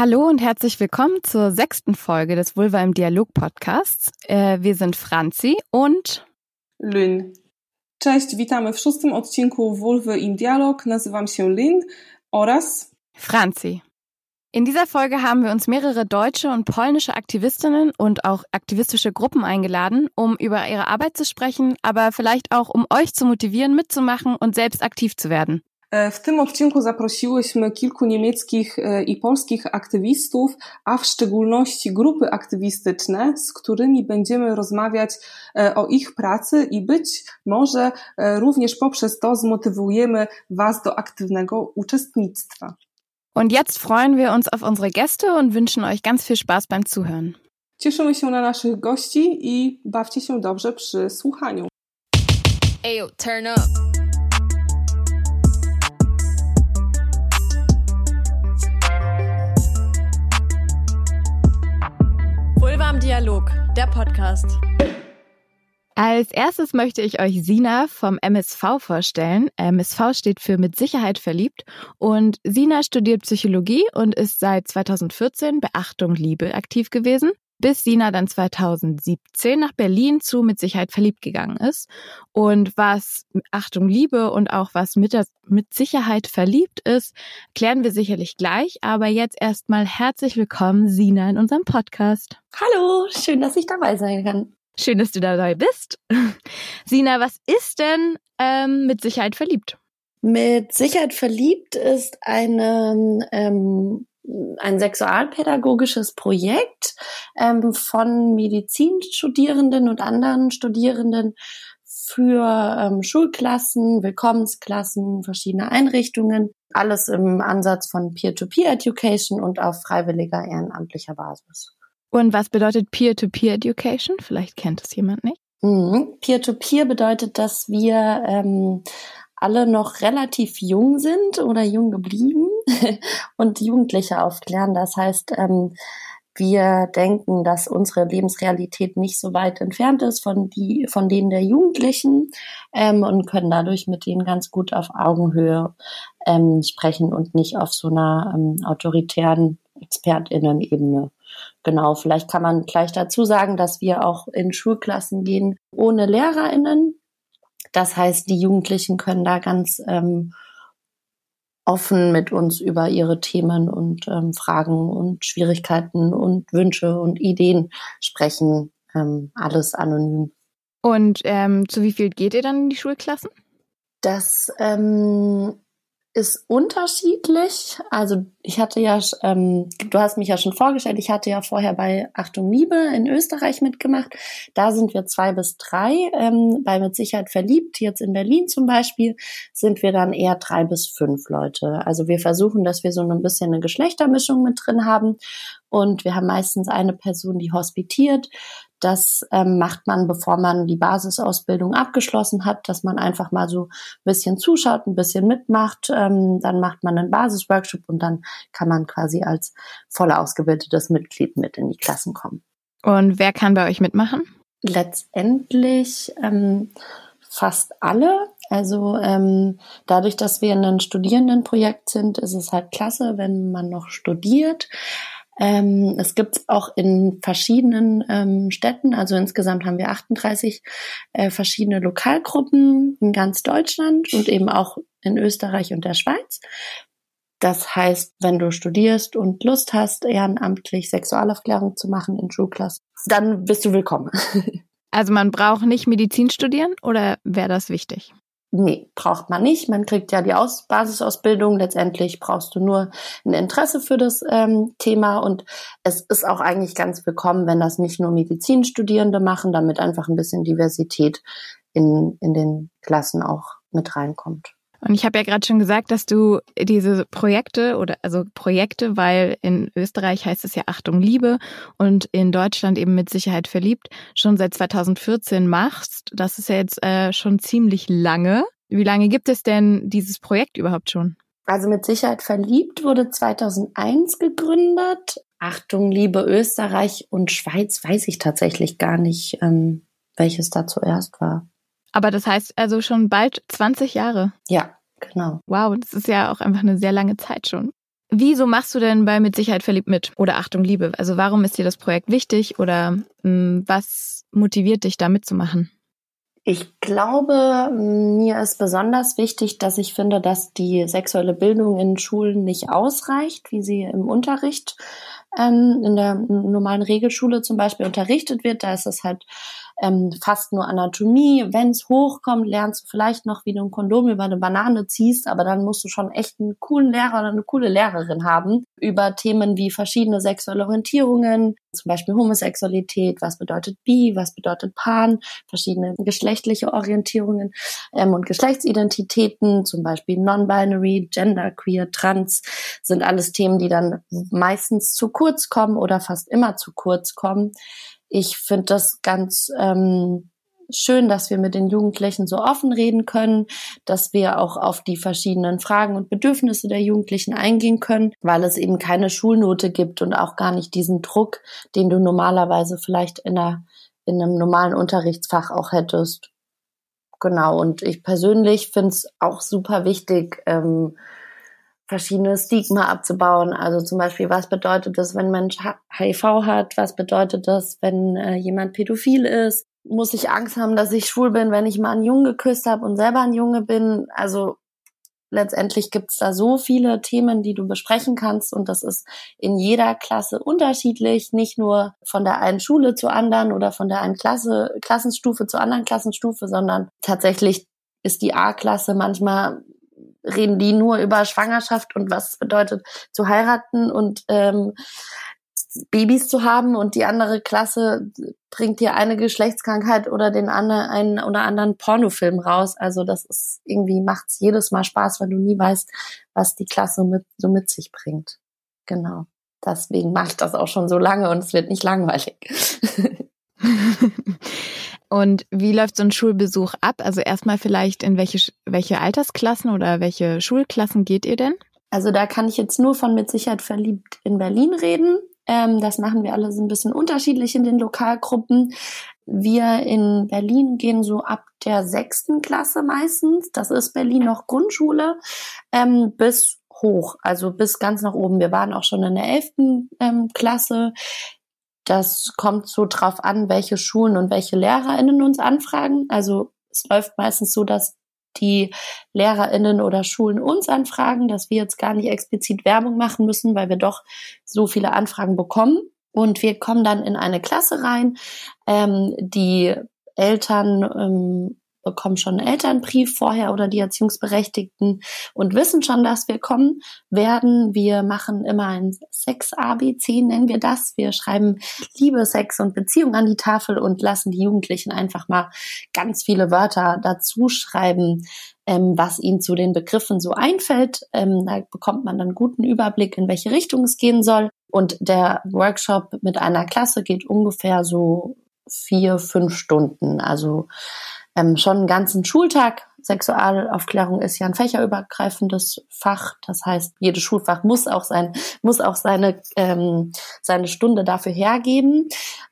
Hallo und herzlich willkommen zur sechsten Folge des Vulva im Dialog Podcasts. Äh, wir sind Franzi und Lynn. Cześć, witamy w szóstym odcinku Vulva im Dialog. Nazywam się Lynn oraz Franzi. In dieser Folge haben wir uns mehrere deutsche und polnische Aktivistinnen und auch aktivistische Gruppen eingeladen, um über ihre Arbeit zu sprechen, aber vielleicht auch um euch zu motivieren, mitzumachen und selbst aktiv zu werden. W tym odcinku zaprosiłyśmy kilku niemieckich i polskich aktywistów, a w szczególności grupy aktywistyczne, z którymi będziemy rozmawiać o ich pracy i być może również poprzez to zmotywujemy Was do aktywnego uczestnictwa. Und jetzt freuen wir uns auf unsere Gäste und wünschen euch ganz viel Spaß beim Zuhören. Cieszymy się na naszych gości i bawcie się dobrze przy słuchaniu. Ayo, turn up. Dialog, der Podcast. Als erstes möchte ich euch Sina vom MSV vorstellen. MSV steht für mit Sicherheit verliebt und Sina studiert Psychologie und ist seit 2014 Beachtung Liebe aktiv gewesen, bis Sina dann 2017 nach Berlin zu mit Sicherheit verliebt gegangen ist. Und was Achtung Liebe und auch was mit, mit Sicherheit verliebt ist, klären wir sicherlich gleich. Aber jetzt erstmal herzlich willkommen, Sina, in unserem Podcast. Hallo, schön, dass ich dabei sein kann. Schön, dass du dabei bist. Sina, was ist denn ähm, mit Sicherheit verliebt? Mit Sicherheit verliebt ist eine, ähm, ein sexualpädagogisches Projekt ähm, von Medizinstudierenden und anderen Studierenden für ähm, Schulklassen, Willkommensklassen, verschiedene Einrichtungen. Alles im Ansatz von Peer-to-Peer-Education und auf freiwilliger ehrenamtlicher Basis. Und was bedeutet Peer-to-Peer-Education? Vielleicht kennt es jemand nicht. Mhm. Peer-to-Peer bedeutet, dass wir ähm, alle noch relativ jung sind oder jung geblieben und Jugendliche aufklären. Das heißt, ähm, wir denken, dass unsere Lebensrealität nicht so weit entfernt ist von, die, von denen der Jugendlichen ähm, und können dadurch mit denen ganz gut auf Augenhöhe ähm, sprechen und nicht auf so einer ähm, autoritären ExpertInnen-Ebene. Genau, vielleicht kann man gleich dazu sagen, dass wir auch in Schulklassen gehen ohne LehrerInnen. Das heißt, die Jugendlichen können da ganz ähm, offen mit uns über ihre Themen und ähm, Fragen und Schwierigkeiten und Wünsche und Ideen sprechen. Ähm, alles anonym. Und ähm, zu wie viel geht ihr dann in die Schulklassen? Das ähm, ist unterschiedlich. Also ich hatte ja, ähm, du hast mich ja schon vorgestellt, ich hatte ja vorher bei Achtung Liebe in Österreich mitgemacht. Da sind wir zwei bis drei. Ähm, bei Mit Sicherheit verliebt, jetzt in Berlin zum Beispiel, sind wir dann eher drei bis fünf Leute. Also wir versuchen, dass wir so ein bisschen eine Geschlechtermischung mit drin haben. Und wir haben meistens eine Person, die hospitiert. Das ähm, macht man, bevor man die Basisausbildung abgeschlossen hat, dass man einfach mal so ein bisschen zuschaut, ein bisschen mitmacht. Ähm, dann macht man einen Basisworkshop und dann kann man quasi als voll ausgebildetes Mitglied mit in die Klassen kommen. Und wer kann bei euch mitmachen? Letztendlich ähm, fast alle. Also ähm, dadurch, dass wir in einem Studierendenprojekt sind, ist es halt klasse, wenn man noch studiert. Ähm, es gibt auch in verschiedenen ähm, Städten, also insgesamt haben wir 38 äh, verschiedene Lokalgruppen in ganz Deutschland und eben auch in Österreich und der Schweiz. Das heißt, wenn du studierst und Lust hast, ehrenamtlich Sexualaufklärung zu machen in Schulklassen, dann bist du willkommen. Also man braucht nicht Medizin studieren oder wäre das wichtig? Nee, braucht man nicht. Man kriegt ja die Aus Basisausbildung. Letztendlich brauchst du nur ein Interesse für das ähm, Thema. Und es ist auch eigentlich ganz willkommen, wenn das nicht nur Medizinstudierende machen, damit einfach ein bisschen Diversität in, in den Klassen auch mit reinkommt. Und ich habe ja gerade schon gesagt, dass du diese Projekte oder also Projekte, weil in Österreich heißt es ja Achtung Liebe und in Deutschland eben mit Sicherheit verliebt, schon seit 2014 machst. Das ist ja jetzt äh, schon ziemlich lange. Wie lange gibt es denn dieses Projekt überhaupt schon? Also mit Sicherheit verliebt wurde 2001 gegründet. Achtung Liebe Österreich und Schweiz weiß ich tatsächlich gar nicht, ähm, welches da zuerst war. Aber das heißt also schon bald 20 Jahre. Ja, genau. Wow, das ist ja auch einfach eine sehr lange Zeit schon. Wieso machst du denn bei Mit Sicherheit verliebt mit? Oder Achtung Liebe? Also warum ist dir das Projekt wichtig oder mh, hm, was motiviert dich da mitzumachen? Ich glaube, mir ist besonders wichtig, dass ich finde, dass die sexuelle Bildung in Schulen nicht ausreicht, wie sie im Unterricht ähm, in der normalen Regelschule zum Beispiel unterrichtet wird. Da ist es halt ähm, fast nur Anatomie. Wenn es hochkommt, lernst du vielleicht noch, wie du ein Kondom über eine Banane ziehst, aber dann musst du schon echt einen coolen Lehrer oder eine coole Lehrerin haben über Themen wie verschiedene sexuelle Orientierungen, zum Beispiel Homosexualität, was bedeutet Bi, was bedeutet Pan, verschiedene geschlechtliche Orientierungen ähm, und Geschlechtsidentitäten, zum Beispiel Non-Binary, Genderqueer, Trans, sind alles Themen, die dann meistens zu kurz kommen oder fast immer zu kurz kommen ich finde das ganz ähm, schön, dass wir mit den Jugendlichen so offen reden können, dass wir auch auf die verschiedenen Fragen und Bedürfnisse der Jugendlichen eingehen können, weil es eben keine Schulnote gibt und auch gar nicht diesen Druck, den du normalerweise vielleicht in, einer, in einem normalen Unterrichtsfach auch hättest. Genau, und ich persönlich finde es auch super wichtig, ähm, verschiedene Stigma abzubauen. Also zum Beispiel, was bedeutet das, wenn Mensch HIV hat? Was bedeutet das, wenn äh, jemand pädophil ist? Muss ich Angst haben, dass ich schwul bin, wenn ich mal einen Jungen geküsst habe und selber ein Junge bin? Also letztendlich gibt's da so viele Themen, die du besprechen kannst und das ist in jeder Klasse unterschiedlich, nicht nur von der einen Schule zur anderen oder von der einen Klasse, Klassenstufe zur anderen Klassenstufe, sondern tatsächlich ist die A-Klasse manchmal reden die nur über Schwangerschaft und was es bedeutet zu heiraten und ähm, Babys zu haben und die andere Klasse bringt dir eine Geschlechtskrankheit oder den anderen einen oder anderen Pornofilm raus. Also das ist irgendwie macht's jedes Mal Spaß, weil du nie weißt, was die Klasse mit, so mit sich bringt. Genau. Deswegen mache ich das auch schon so lange und es wird nicht langweilig. Und wie läuft so ein Schulbesuch ab? Also erstmal vielleicht in welche, welche Altersklassen oder welche Schulklassen geht ihr denn? Also da kann ich jetzt nur von mit Sicherheit verliebt in Berlin reden. Ähm, das machen wir alle so ein bisschen unterschiedlich in den Lokalgruppen. Wir in Berlin gehen so ab der sechsten Klasse meistens. Das ist Berlin noch Grundschule ähm, bis hoch, also bis ganz nach oben. Wir waren auch schon in der elften ähm, Klasse. Das kommt so drauf an, welche Schulen und welche LehrerInnen uns anfragen. Also es läuft meistens so, dass die LehrerInnen oder Schulen uns anfragen, dass wir jetzt gar nicht explizit Werbung machen müssen, weil wir doch so viele Anfragen bekommen. Und wir kommen dann in eine Klasse rein. Ähm, die Eltern ähm, bekommen schon einen Elternbrief vorher oder die Erziehungsberechtigten und wissen schon, dass wir kommen werden. Wir machen immer ein Sex-ABC, nennen wir das. Wir schreiben Liebe, Sex und Beziehung an die Tafel und lassen die Jugendlichen einfach mal ganz viele Wörter dazu schreiben, ähm, was ihnen zu den Begriffen so einfällt. Ähm, da bekommt man dann guten Überblick, in welche Richtung es gehen soll. Und der Workshop mit einer Klasse geht ungefähr so vier, fünf Stunden. Also ähm, schon einen ganzen Schultag. Sexualaufklärung ist ja ein fächerübergreifendes Fach. Das heißt, jedes Schulfach muss auch sein, muss auch seine, ähm, seine Stunde dafür hergeben.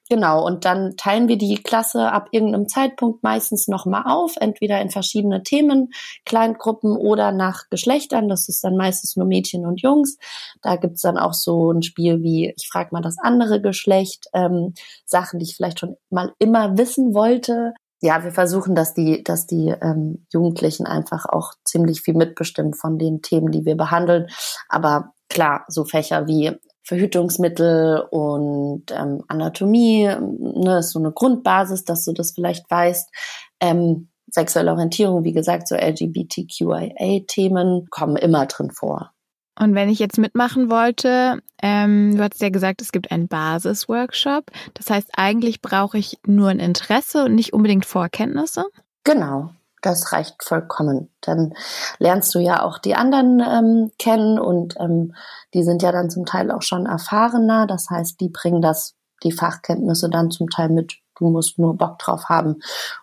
Genau, und dann teilen wir die Klasse ab irgendeinem Zeitpunkt meistens nochmal auf, entweder in verschiedene Themen, Kleingruppen oder nach Geschlechtern. Das ist dann meistens nur Mädchen und Jungs. Da gibt's dann auch so ein Spiel wie, ich frage mal das andere Geschlecht, ähm, Sachen, die ich vielleicht schon mal immer wissen wollte ja, wir versuchen, dass die, dass die ähm, Jugendlichen einfach auch ziemlich viel mitbestimmen von den Themen, die wir behandeln. Aber klar, so Fächer wie Verhütungsmittel und ähm, Anatomie, ne, ist so eine Grundbasis, dass du das vielleicht weißt. Ähm, sexuelle Orientierung, wie gesagt, so LGBTQIA-Themen kommen immer drin vor. Und wenn ich jetzt mitmachen wollte, ähm, du hast ja gesagt, es gibt einen Basisworkshop. Das heißt, eigentlich brauche ich nur ein Interesse und nicht unbedingt Vorkenntnisse. Genau, das reicht vollkommen. Dann lernst du ja auch die anderen ähm, kennen und ähm, die sind ja dann zum Teil auch schon erfahrener. Das heißt, die bringen das, die Fachkenntnisse dann zum Teil mit. Du musst nur Bock drauf haben.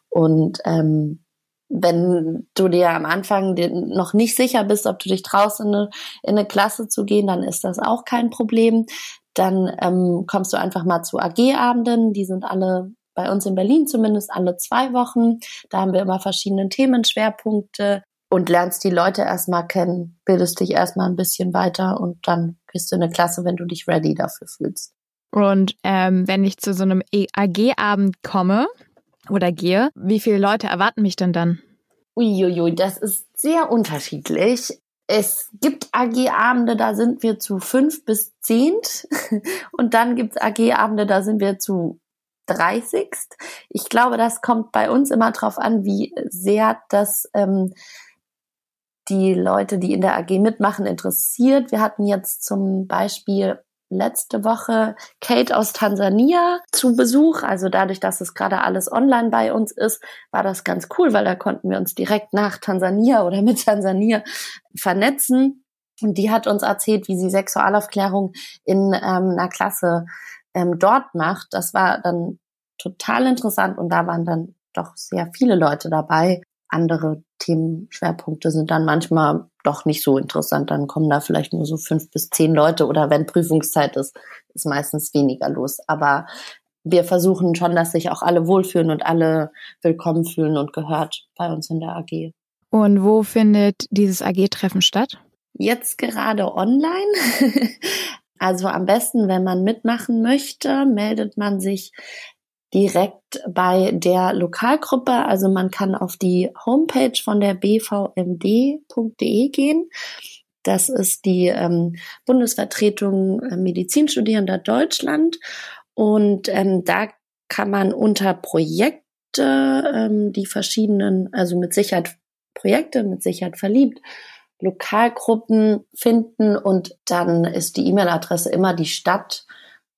Und ähm, wenn du dir am Anfang noch nicht sicher bist, ob du dich traust, in eine, in eine Klasse zu gehen, dann ist das auch kein Problem. Dann ähm, kommst du einfach mal zu AG-Abenden. Die sind alle bei uns in Berlin zumindest alle zwei Wochen. Da haben wir immer verschiedene Themenschwerpunkte. und lernst die Leute erstmal kennen, bildest dich erstmal ein bisschen weiter und dann gehst du in eine Klasse, wenn du dich ready dafür fühlst. Und ähm, wenn ich zu so einem AG-Abend komme oder gehe, wie viele Leute erwarten mich denn dann? Uiuiui, das ist sehr unterschiedlich. Es gibt AG-Abende, da sind wir zu fünf bis zehn. Und dann gibt es AG-Abende, da sind wir zu 30. Ich glaube, das kommt bei uns immer drauf an, wie sehr das ähm, die Leute, die in der AG mitmachen, interessiert. Wir hatten jetzt zum Beispiel letzte Woche Kate aus Tansania zu Besuch. Also dadurch, dass es gerade alles online bei uns ist, war das ganz cool, weil da konnten wir uns direkt nach Tansania oder mit Tansania vernetzen. Und die hat uns erzählt, wie sie Sexualaufklärung in ähm, einer Klasse ähm, dort macht. Das war dann total interessant und da waren dann doch sehr viele Leute dabei. Andere Themenschwerpunkte sind dann manchmal doch nicht so interessant. Dann kommen da vielleicht nur so fünf bis zehn Leute oder wenn Prüfungszeit ist, ist meistens weniger los. Aber wir versuchen schon, dass sich auch alle wohlfühlen und alle willkommen fühlen und gehört bei uns in der AG. Und wo findet dieses AG-Treffen statt? Jetzt gerade online. Also am besten, wenn man mitmachen möchte, meldet man sich direkt bei der Lokalgruppe. Also man kann auf die Homepage von der bvmd.de gehen. Das ist die ähm, Bundesvertretung äh, Medizinstudierender Deutschland. Und ähm, da kann man unter Projekte ähm, die verschiedenen, also mit Sicherheit Projekte, mit Sicherheit verliebt, Lokalgruppen finden und dann ist die E-Mail-Adresse immer die Stadt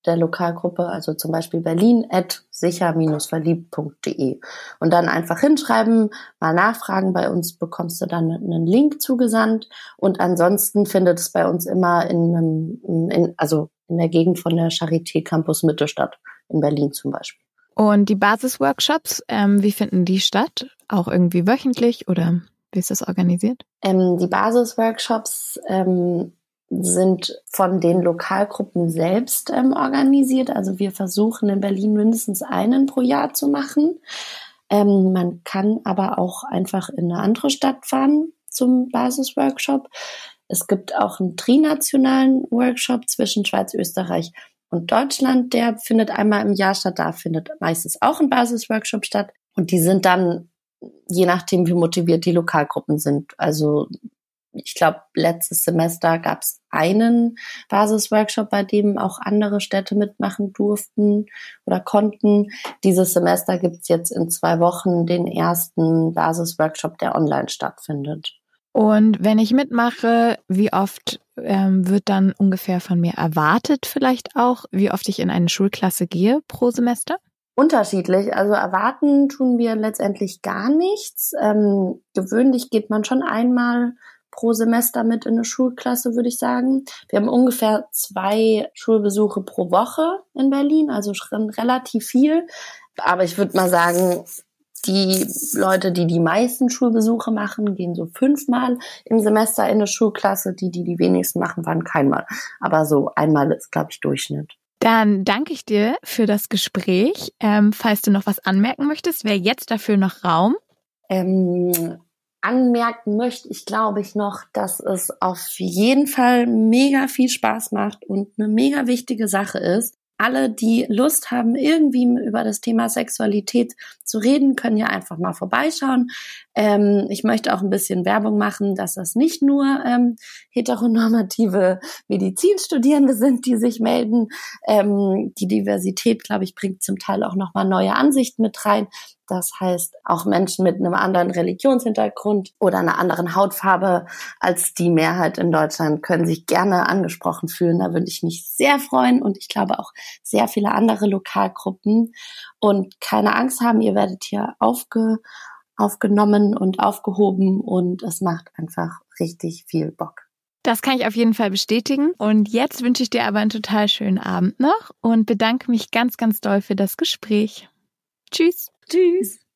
der Lokalgruppe, also zum Beispiel Berlin at sicher-verliebt.de und dann einfach hinschreiben, mal nachfragen. Bei uns bekommst du dann einen Link zugesandt und ansonsten findet es bei uns immer in, einem, in also in der Gegend von der Charité Campus Mitte statt, in Berlin zum Beispiel. Und die Basisworkshops, ähm, wie finden die statt? Auch irgendwie wöchentlich oder wie ist das organisiert? Ähm, die Basisworkshops ähm, sind von den Lokalgruppen selbst ähm, organisiert. Also wir versuchen in Berlin mindestens einen pro Jahr zu machen. Ähm, man kann aber auch einfach in eine andere Stadt fahren zum Basisworkshop. Es gibt auch einen trinationalen Workshop zwischen Schweiz, Österreich und Deutschland. Der findet einmal im Jahr statt. Da findet meistens auch ein Basisworkshop statt. Und die sind dann je nachdem, wie motiviert die Lokalgruppen sind. Also ich glaube, letztes Semester gab es einen Basisworkshop, bei dem auch andere Städte mitmachen durften oder konnten. Dieses Semester gibt es jetzt in zwei Wochen den ersten Basisworkshop, der online stattfindet. Und wenn ich mitmache, wie oft ähm, wird dann ungefähr von mir erwartet, vielleicht auch, wie oft ich in eine Schulklasse gehe pro Semester? Unterschiedlich. Also erwarten tun wir letztendlich gar nichts. Ähm, gewöhnlich geht man schon einmal pro Semester mit in eine Schulklasse, würde ich sagen. Wir haben ungefähr zwei Schulbesuche pro Woche in Berlin, also schon relativ viel. Aber ich würde mal sagen, die Leute, die die meisten Schulbesuche machen, gehen so fünfmal im Semester in eine Schulklasse. Die, die die wenigsten machen, waren keinmal. Aber so einmal ist, glaube ich, Durchschnitt. Dann danke ich dir für das Gespräch. Ähm, falls du noch was anmerken möchtest, wäre jetzt dafür noch Raum. Ähm, anmerken möchte ich, glaube ich, noch, dass es auf jeden Fall mega viel Spaß macht und eine mega wichtige Sache ist. Alle, die Lust haben, irgendwie über das Thema Sexualität zu reden, können ja einfach mal vorbeischauen. Ähm, ich möchte auch ein bisschen Werbung machen, dass das nicht nur ähm, heteronormative Medizinstudierende sind, die sich melden. Ähm, die Diversität, glaube ich, bringt zum Teil auch nochmal neue Ansichten mit rein. Das heißt, auch Menschen mit einem anderen Religionshintergrund oder einer anderen Hautfarbe als die Mehrheit in Deutschland können sich gerne angesprochen fühlen. Da würde ich mich sehr freuen und ich glaube auch sehr viele andere Lokalgruppen. Und keine Angst haben, ihr werdet hier aufge, aufgenommen und aufgehoben und es macht einfach richtig viel Bock. Das kann ich auf jeden Fall bestätigen. Und jetzt wünsche ich dir aber einen total schönen Abend noch und bedanke mich ganz, ganz doll für das Gespräch. Tschüss. Tschüss.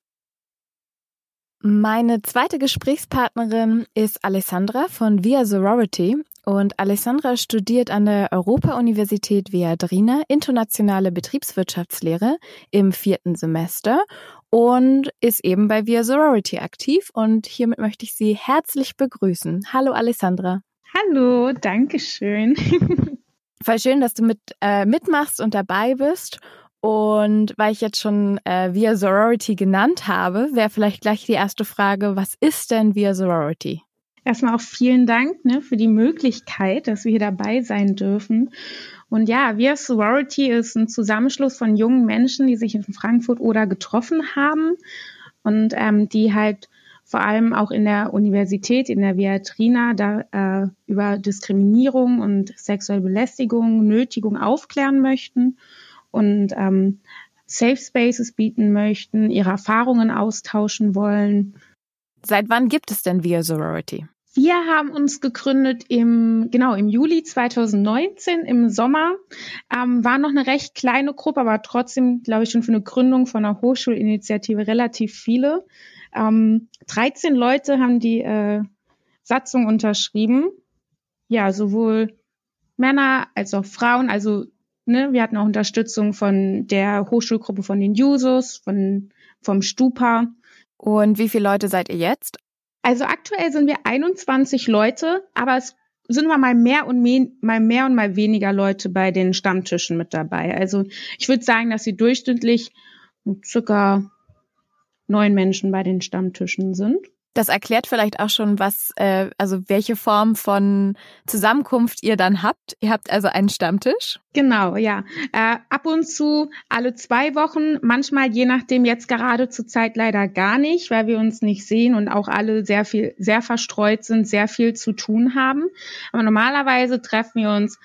Meine zweite Gesprächspartnerin ist Alessandra von Via Sorority und Alessandra studiert an der Europa-Universität Viadrina internationale Betriebswirtschaftslehre im vierten Semester und ist eben bei Via Sorority aktiv. Und hiermit möchte ich Sie herzlich begrüßen. Hallo Alessandra. Hallo, danke schön. Voll schön, dass du mit äh, mitmachst und dabei bist. Und weil ich jetzt schon äh, Via Sorority genannt habe, wäre vielleicht gleich die erste Frage, was ist denn Via Sorority? Erstmal auch vielen Dank ne, für die Möglichkeit, dass wir hier dabei sein dürfen. Und ja, Via Sorority ist ein Zusammenschluss von jungen Menschen, die sich in Frankfurt oder getroffen haben und ähm, die halt vor allem auch in der Universität, in der Viatrina, da äh, über Diskriminierung und sexuelle Belästigung, Nötigung aufklären möchten und ähm, Safe Spaces bieten möchten, ihre Erfahrungen austauschen wollen. Seit wann gibt es denn Via Sorority? Wir haben uns gegründet im, genau, im Juli 2019, im Sommer. Ähm, war noch eine recht kleine Gruppe, aber trotzdem, glaube ich, schon für eine Gründung von einer Hochschulinitiative relativ viele. Ähm, 13 Leute haben die äh, Satzung unterschrieben. Ja, sowohl Männer als auch Frauen. Also ne, wir hatten auch Unterstützung von der Hochschulgruppe von den Jusos, von, vom Stupa. Und wie viele Leute seid ihr jetzt? Also aktuell sind wir 21 Leute, aber es sind wir mal mehr und mehr, mal mehr und mal weniger Leute bei den Stammtischen mit dabei. Also ich würde sagen, dass sie durchschnittlich circa neun Menschen bei den Stammtischen sind. Das erklärt vielleicht auch schon, was, äh, also welche Form von Zusammenkunft ihr dann habt. Ihr habt also einen Stammtisch. Genau, ja. Äh, ab und zu alle zwei Wochen, manchmal je nachdem jetzt gerade zur Zeit leider gar nicht, weil wir uns nicht sehen und auch alle sehr viel, sehr verstreut sind, sehr viel zu tun haben. Aber normalerweise treffen wir uns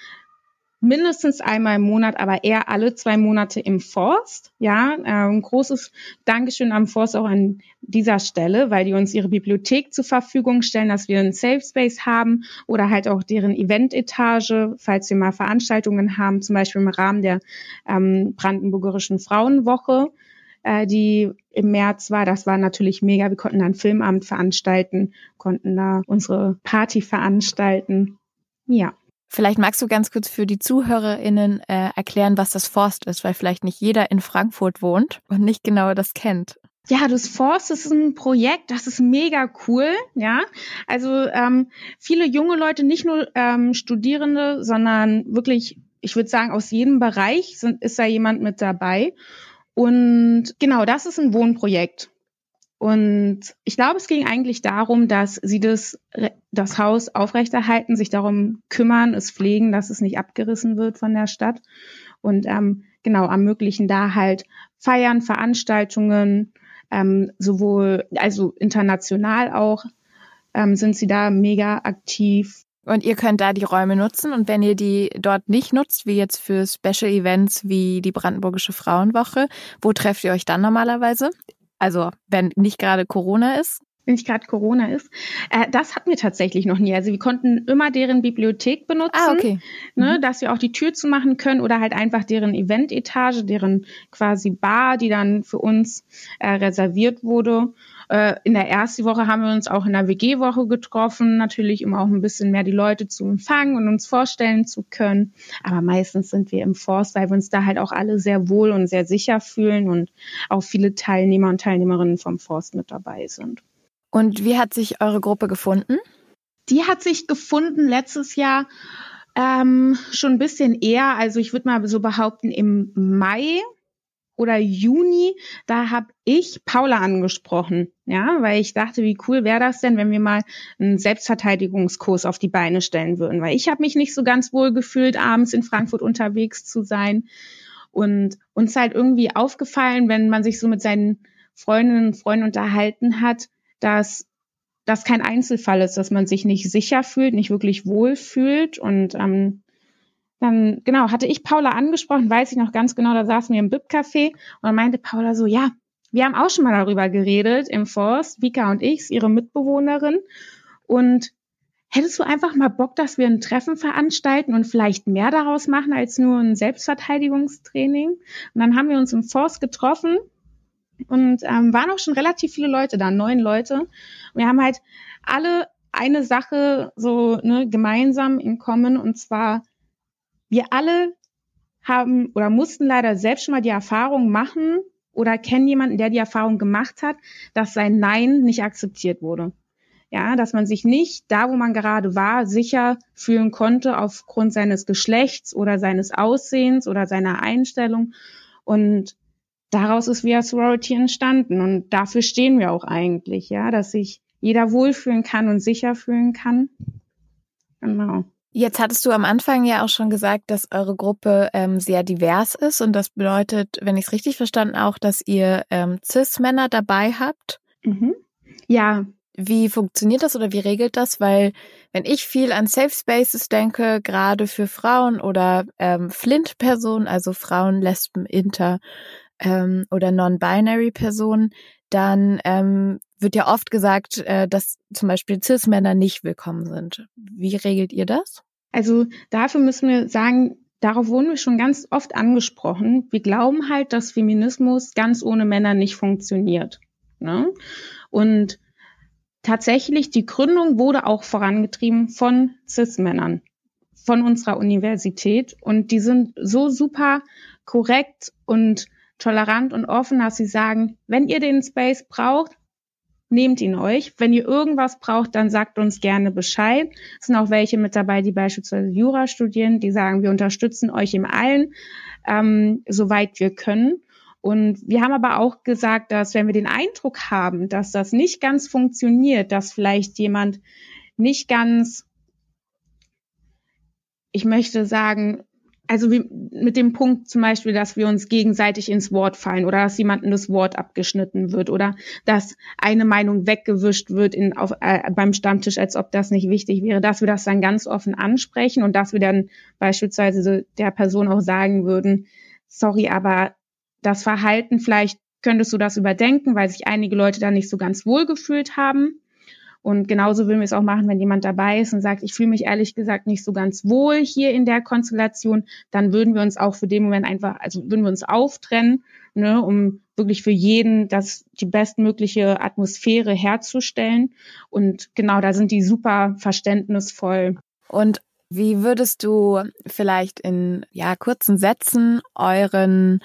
mindestens einmal im Monat, aber eher alle zwei Monate im Forst. Ja, äh, ein großes Dankeschön am Forst auch an dieser Stelle, weil die uns ihre Bibliothek zur Verfügung stellen, dass wir einen Safe Space haben oder halt auch deren Eventetage, falls wir mal Veranstaltungen haben, zum Beispiel im Rahmen der ähm, Brandenburgerischen Frauenwoche äh, die im März war. Das war natürlich mega. Wir konnten dann Filmabend veranstalten, konnten da unsere Party veranstalten. Ja. Vielleicht magst du ganz kurz für die ZuhörerInnen äh, erklären, was das Forst ist, weil vielleicht nicht jeder in Frankfurt wohnt und nicht genau das kennt. Ja, das Forst ist ein Projekt, das ist mega cool, ja. Also ähm, viele junge Leute, nicht nur ähm, Studierende, sondern wirklich, ich würde sagen, aus jedem Bereich sind, ist da jemand mit dabei. Und genau, das ist ein Wohnprojekt. Und ich glaube, es ging eigentlich darum, dass sie das, das Haus aufrechterhalten, sich darum kümmern, es pflegen, dass es nicht abgerissen wird von der Stadt. Und ähm, genau, ermöglichen da halt Feiern, Veranstaltungen, ähm, sowohl, also international auch, ähm, sind sie da mega aktiv. Und ihr könnt da die Räume nutzen und wenn ihr die dort nicht nutzt, wie jetzt für Special Events wie die Brandenburgische Frauenwoche, wo trefft ihr euch dann normalerweise? Also wenn nicht gerade Corona ist? wenn nicht gerade Corona ist. Äh, das hatten wir tatsächlich noch nie. Also wir konnten immer deren Bibliothek benutzen, ah, okay. ne, mhm. dass wir auch die Tür zumachen können oder halt einfach deren Eventetage, deren quasi Bar, die dann für uns äh, reserviert wurde. Äh, in der ersten Woche haben wir uns auch in der WG-Woche getroffen, natürlich, um auch ein bisschen mehr die Leute zu empfangen und uns vorstellen zu können. Aber meistens sind wir im Forst, weil wir uns da halt auch alle sehr wohl und sehr sicher fühlen und auch viele Teilnehmer und Teilnehmerinnen vom Forst mit dabei sind. Und wie hat sich eure Gruppe gefunden? Die hat sich gefunden letztes Jahr ähm, schon ein bisschen eher. Also ich würde mal so behaupten, im Mai oder Juni, da habe ich Paula angesprochen, ja, weil ich dachte, wie cool wäre das denn, wenn wir mal einen Selbstverteidigungskurs auf die Beine stellen würden, weil ich habe mich nicht so ganz wohl gefühlt, abends in Frankfurt unterwegs zu sein. Und uns halt irgendwie aufgefallen, wenn man sich so mit seinen Freundinnen und Freunden unterhalten hat, dass das kein Einzelfall ist, dass man sich nicht sicher fühlt, nicht wirklich wohl fühlt und ähm, dann, genau, hatte ich Paula angesprochen, weiß ich noch ganz genau, da saßen wir im BIP-Café und meinte Paula so, ja, wir haben auch schon mal darüber geredet im Forst, Vika und ich, ihre Mitbewohnerin. Und hättest du einfach mal Bock, dass wir ein Treffen veranstalten und vielleicht mehr daraus machen als nur ein Selbstverteidigungstraining? Und dann haben wir uns im Forst getroffen und ähm, waren auch schon relativ viele Leute da, neun Leute. Und wir haben halt alle eine Sache so ne, gemeinsam in Kommen und zwar wir alle haben oder mussten leider selbst schon mal die Erfahrung machen oder kennen jemanden, der die Erfahrung gemacht hat, dass sein Nein nicht akzeptiert wurde. Ja, dass man sich nicht da, wo man gerade war, sicher fühlen konnte aufgrund seines Geschlechts oder seines Aussehens oder seiner Einstellung. Und daraus ist Via Sorority entstanden. Und dafür stehen wir auch eigentlich, ja, dass sich jeder wohlfühlen kann und sicher fühlen kann. Genau. Jetzt hattest du am Anfang ja auch schon gesagt, dass eure Gruppe ähm, sehr divers ist und das bedeutet, wenn ich es richtig verstanden, auch, dass ihr ähm, Cis-Männer dabei habt. Mhm. Ja. Wie funktioniert das oder wie regelt das? Weil wenn ich viel an Safe Spaces denke, gerade für Frauen oder ähm, Flint-Personen, also Frauen, Lesben, Inter ähm, oder Non-Binary-Personen, dann ähm, wird ja oft gesagt, äh, dass zum Beispiel Cis-Männer nicht willkommen sind. Wie regelt ihr das? Also dafür müssen wir sagen, darauf wurden wir schon ganz oft angesprochen. Wir glauben halt, dass Feminismus ganz ohne Männer nicht funktioniert. Ne? Und tatsächlich, die Gründung wurde auch vorangetrieben von Cis-Männern von unserer Universität. Und die sind so super korrekt und tolerant und offen, dass sie sagen, wenn ihr den Space braucht, nehmt ihn euch. Wenn ihr irgendwas braucht, dann sagt uns gerne Bescheid. Es sind auch welche mit dabei, die beispielsweise Jura studieren, die sagen, wir unterstützen euch im allen, ähm, soweit wir können. Und wir haben aber auch gesagt, dass wenn wir den Eindruck haben, dass das nicht ganz funktioniert, dass vielleicht jemand nicht ganz, ich möchte sagen, also wie mit dem Punkt zum Beispiel, dass wir uns gegenseitig ins Wort fallen oder dass jemandem das Wort abgeschnitten wird oder dass eine Meinung weggewischt wird in, auf, äh, beim Stammtisch, als ob das nicht wichtig wäre, dass wir das dann ganz offen ansprechen und dass wir dann beispielsweise der Person auch sagen würden, sorry, aber das Verhalten, vielleicht könntest du das überdenken, weil sich einige Leute da nicht so ganz wohl gefühlt haben. Und genauso würden wir es auch machen, wenn jemand dabei ist und sagt, ich fühle mich ehrlich gesagt nicht so ganz wohl hier in der Konstellation, dann würden wir uns auch für den Moment einfach, also würden wir uns auftrennen, ne, um wirklich für jeden das die bestmögliche Atmosphäre herzustellen. Und genau, da sind die super verständnisvoll. Und wie würdest du vielleicht in ja kurzen Sätzen euren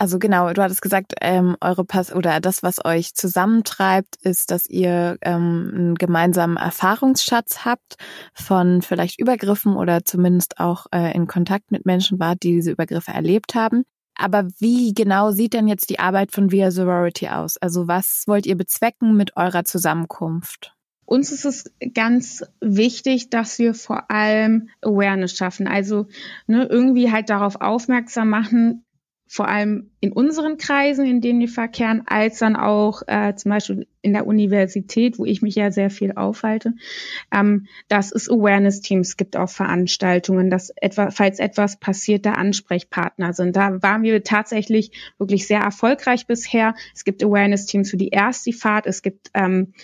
also genau, du hattest gesagt, ähm, eure Pass oder das, was euch zusammentreibt, ist, dass ihr ähm, einen gemeinsamen Erfahrungsschatz habt von vielleicht Übergriffen oder zumindest auch äh, in Kontakt mit Menschen wart, die diese Übergriffe erlebt haben. Aber wie genau sieht denn jetzt die Arbeit von Via Sorority aus? Also was wollt ihr bezwecken mit eurer Zusammenkunft? Uns ist es ganz wichtig, dass wir vor allem Awareness schaffen. Also ne, irgendwie halt darauf aufmerksam machen, vor allem in unseren Kreisen, in denen wir verkehren, als dann auch äh, zum Beispiel in der Universität, wo ich mich ja sehr viel aufhalte, ähm, dass es Awareness-Teams gibt auf Veranstaltungen, dass etwa, falls etwas passiert, da Ansprechpartner sind. Da waren wir tatsächlich wirklich sehr erfolgreich bisher. Es gibt Awareness-Teams für die erste Fahrt, es gibt ähm,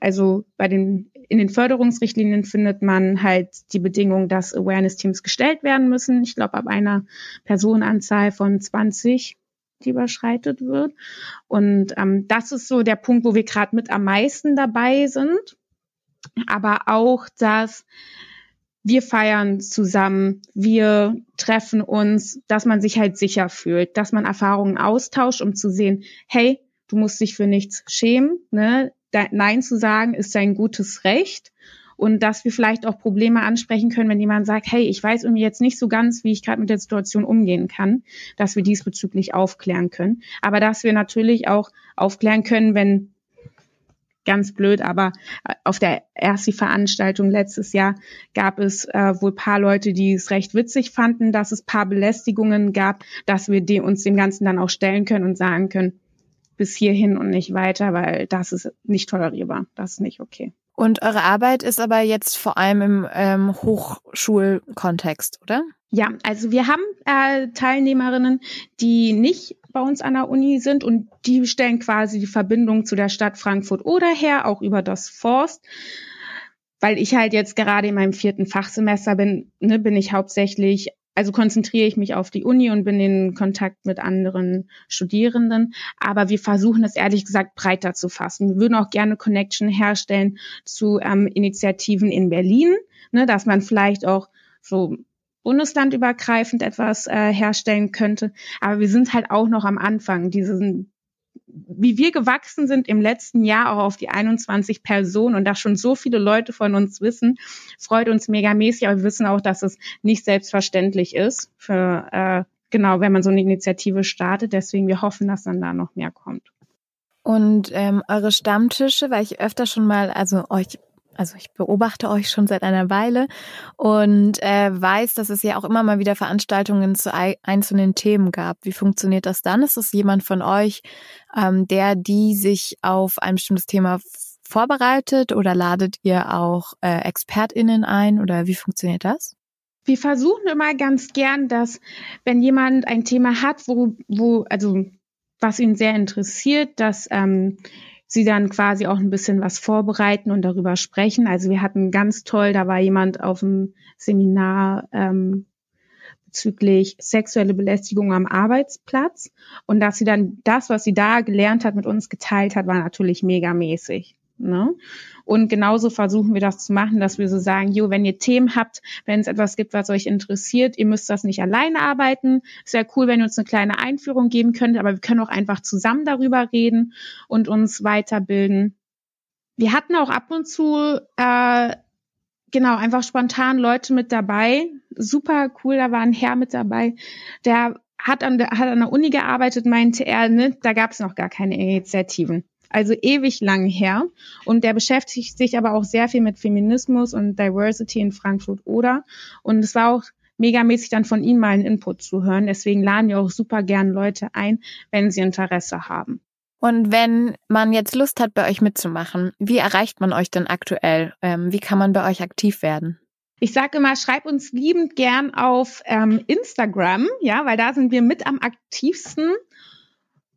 also bei den in den Förderungsrichtlinien findet man halt die Bedingung, dass Awareness-Teams gestellt werden müssen. Ich glaube, ab einer Personenanzahl von 20 die überschreitet wird. Und ähm, das ist so der Punkt, wo wir gerade mit am meisten dabei sind. Aber auch, dass wir feiern zusammen, wir treffen uns, dass man sich halt sicher fühlt, dass man Erfahrungen austauscht, um zu sehen, hey, du musst dich für nichts schämen, ne? Nein zu sagen ist ein gutes Recht und dass wir vielleicht auch Probleme ansprechen können, wenn jemand sagt, hey, ich weiß irgendwie jetzt nicht so ganz, wie ich gerade mit der Situation umgehen kann, dass wir diesbezüglich aufklären können. Aber dass wir natürlich auch aufklären können, wenn ganz blöd, aber äh, auf der ersten Veranstaltung letztes Jahr gab es äh, wohl paar Leute, die es recht witzig fanden, dass es paar Belästigungen gab, dass wir die, uns dem Ganzen dann auch stellen können und sagen können, bis hierhin und nicht weiter, weil das ist nicht tolerierbar, das ist nicht okay. Und eure Arbeit ist aber jetzt vor allem im ähm, Hochschulkontext, oder? Ja, also wir haben äh, Teilnehmerinnen, die nicht bei uns an der Uni sind und die stellen quasi die Verbindung zu der Stadt Frankfurt oder her, auch über das Forst. Weil ich halt jetzt gerade in meinem vierten Fachsemester bin, ne, bin ich hauptsächlich also konzentriere ich mich auf die Uni und bin in Kontakt mit anderen Studierenden. Aber wir versuchen es ehrlich gesagt breiter zu fassen. Wir würden auch gerne Connection herstellen zu ähm, Initiativen in Berlin, ne, dass man vielleicht auch so bundeslandübergreifend etwas äh, herstellen könnte. Aber wir sind halt auch noch am Anfang. Diesen, wie wir gewachsen sind im letzten Jahr auch auf die 21 Personen und da schon so viele Leute von uns wissen, freut uns megamäßig. Aber wir wissen auch, dass es nicht selbstverständlich ist für äh, genau, wenn man so eine Initiative startet. Deswegen wir hoffen, dass dann da noch mehr kommt. Und ähm, eure Stammtische, weil ich öfter schon mal, also euch also ich beobachte euch schon seit einer Weile und äh, weiß, dass es ja auch immer mal wieder Veranstaltungen zu einzelnen Themen gab. Wie funktioniert das dann? Ist es jemand von euch, ähm, der die sich auf ein bestimmtes Thema vorbereitet oder ladet ihr auch äh, ExpertInnen ein oder wie funktioniert das? Wir versuchen immer ganz gern, dass wenn jemand ein Thema hat, wo, wo also was ihn sehr interessiert, dass ähm, sie dann quasi auch ein bisschen was vorbereiten und darüber sprechen. Also wir hatten ganz toll, da war jemand auf dem Seminar ähm, bezüglich sexuelle Belästigung am Arbeitsplatz und dass sie dann das, was sie da gelernt hat, mit uns geteilt hat, war natürlich megamäßig. Ne? Und genauso versuchen wir das zu machen, dass wir so sagen, jo, wenn ihr Themen habt, wenn es etwas gibt, was euch interessiert, ihr müsst das nicht alleine arbeiten. Es wäre cool, wenn ihr uns eine kleine Einführung geben könnt, aber wir können auch einfach zusammen darüber reden und uns weiterbilden. Wir hatten auch ab und zu äh, genau einfach spontan Leute mit dabei. Super cool, da war ein Herr mit dabei, der hat an der, hat an der Uni gearbeitet, meinte er, ne, da gab es noch gar keine Initiativen also ewig lang her. Und der beschäftigt sich aber auch sehr viel mit Feminismus und Diversity in Frankfurt oder. Und es war auch megamäßig dann von ihm mal einen Input zu hören. Deswegen laden wir auch super gern Leute ein, wenn sie Interesse haben. Und wenn man jetzt Lust hat, bei euch mitzumachen, wie erreicht man euch denn aktuell? Ähm, wie kann man bei euch aktiv werden? Ich sage immer, schreib uns liebend gern auf ähm, Instagram, ja, weil da sind wir mit am aktivsten.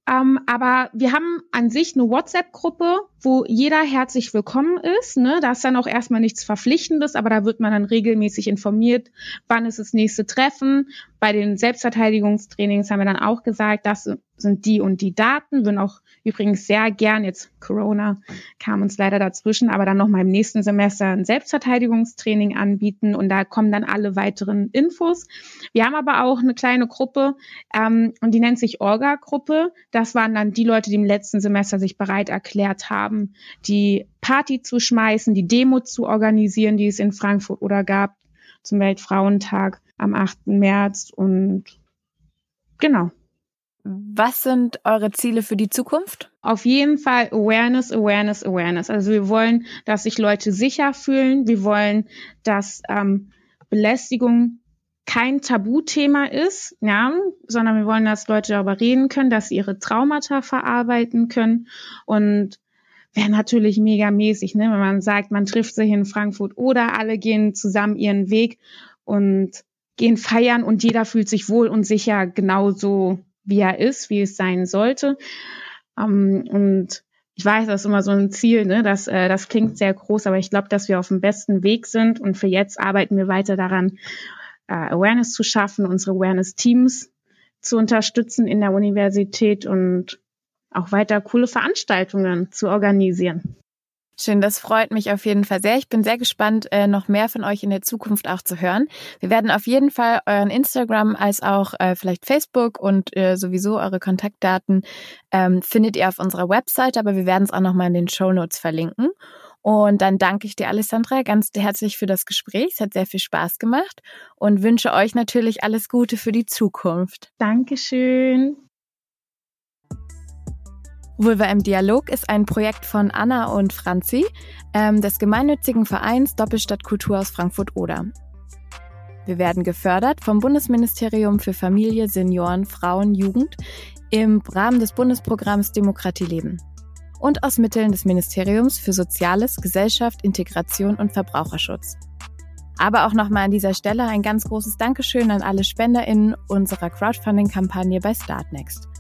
Ähm, aber wir haben an sich eine WhatsApp-Gruppe, wo jeder herzlich willkommen ist. Ne? Da ist dann auch erstmal nichts Verpflichtendes, aber da wird man dann regelmäßig informiert, wann ist das nächste Treffen. Bei den Selbstverteidigungstrainings haben wir dann auch gesagt, das sind die und die Daten, würden auch übrigens sehr gern, jetzt Corona kam uns leider dazwischen, aber dann nochmal im nächsten Semester ein Selbstverteidigungstraining anbieten und da kommen dann alle weiteren Infos. Wir haben aber auch eine kleine Gruppe ähm, und die nennt sich Orga-Gruppe. Das waren dann die Leute, die im letzten Semester sich bereit erklärt haben, die Party zu schmeißen, die Demo zu organisieren, die es in Frankfurt oder gab zum Weltfrauentag am 8. März und genau. Was sind eure Ziele für die Zukunft? Auf jeden Fall Awareness, Awareness, Awareness. Also wir wollen, dass sich Leute sicher fühlen. Wir wollen, dass ähm, Belästigung kein Tabuthema ist, ja, sondern wir wollen, dass Leute darüber reden können, dass sie ihre Traumata verarbeiten können und wäre natürlich mega mäßig, ne, wenn man sagt, man trifft sich in Frankfurt oder alle gehen zusammen ihren Weg und gehen feiern und jeder fühlt sich wohl und sicher genauso wie er ist, wie es sein sollte. Ähm, und ich weiß, das ist immer so ein Ziel, ne? das, äh, das klingt sehr groß, aber ich glaube, dass wir auf dem besten Weg sind und für jetzt arbeiten wir weiter daran, äh, Awareness zu schaffen, unsere Awareness-Teams zu unterstützen in der Universität und auch weiter coole Veranstaltungen zu organisieren. Schön, das freut mich auf jeden Fall sehr. Ich bin sehr gespannt, äh, noch mehr von euch in der Zukunft auch zu hören. Wir werden auf jeden Fall euren Instagram als auch äh, vielleicht Facebook und äh, sowieso eure Kontaktdaten ähm, findet ihr auf unserer Website, aber wir werden es auch nochmal in den Show Notes verlinken. Und dann danke ich dir, Alessandra, ganz herzlich für das Gespräch. Es hat sehr viel Spaß gemacht und wünsche euch natürlich alles Gute für die Zukunft. Dankeschön. Vulva im Dialog ist ein Projekt von Anna und Franzi ähm, des gemeinnützigen Vereins Doppelstadt Kultur aus Frankfurt-Oder. Wir werden gefördert vom Bundesministerium für Familie, Senioren, Frauen, Jugend im Rahmen des Bundesprogramms Demokratie leben und aus Mitteln des Ministeriums für Soziales, Gesellschaft, Integration und Verbraucherschutz. Aber auch nochmal an dieser Stelle ein ganz großes Dankeschön an alle SpenderInnen unserer Crowdfunding-Kampagne bei Startnext.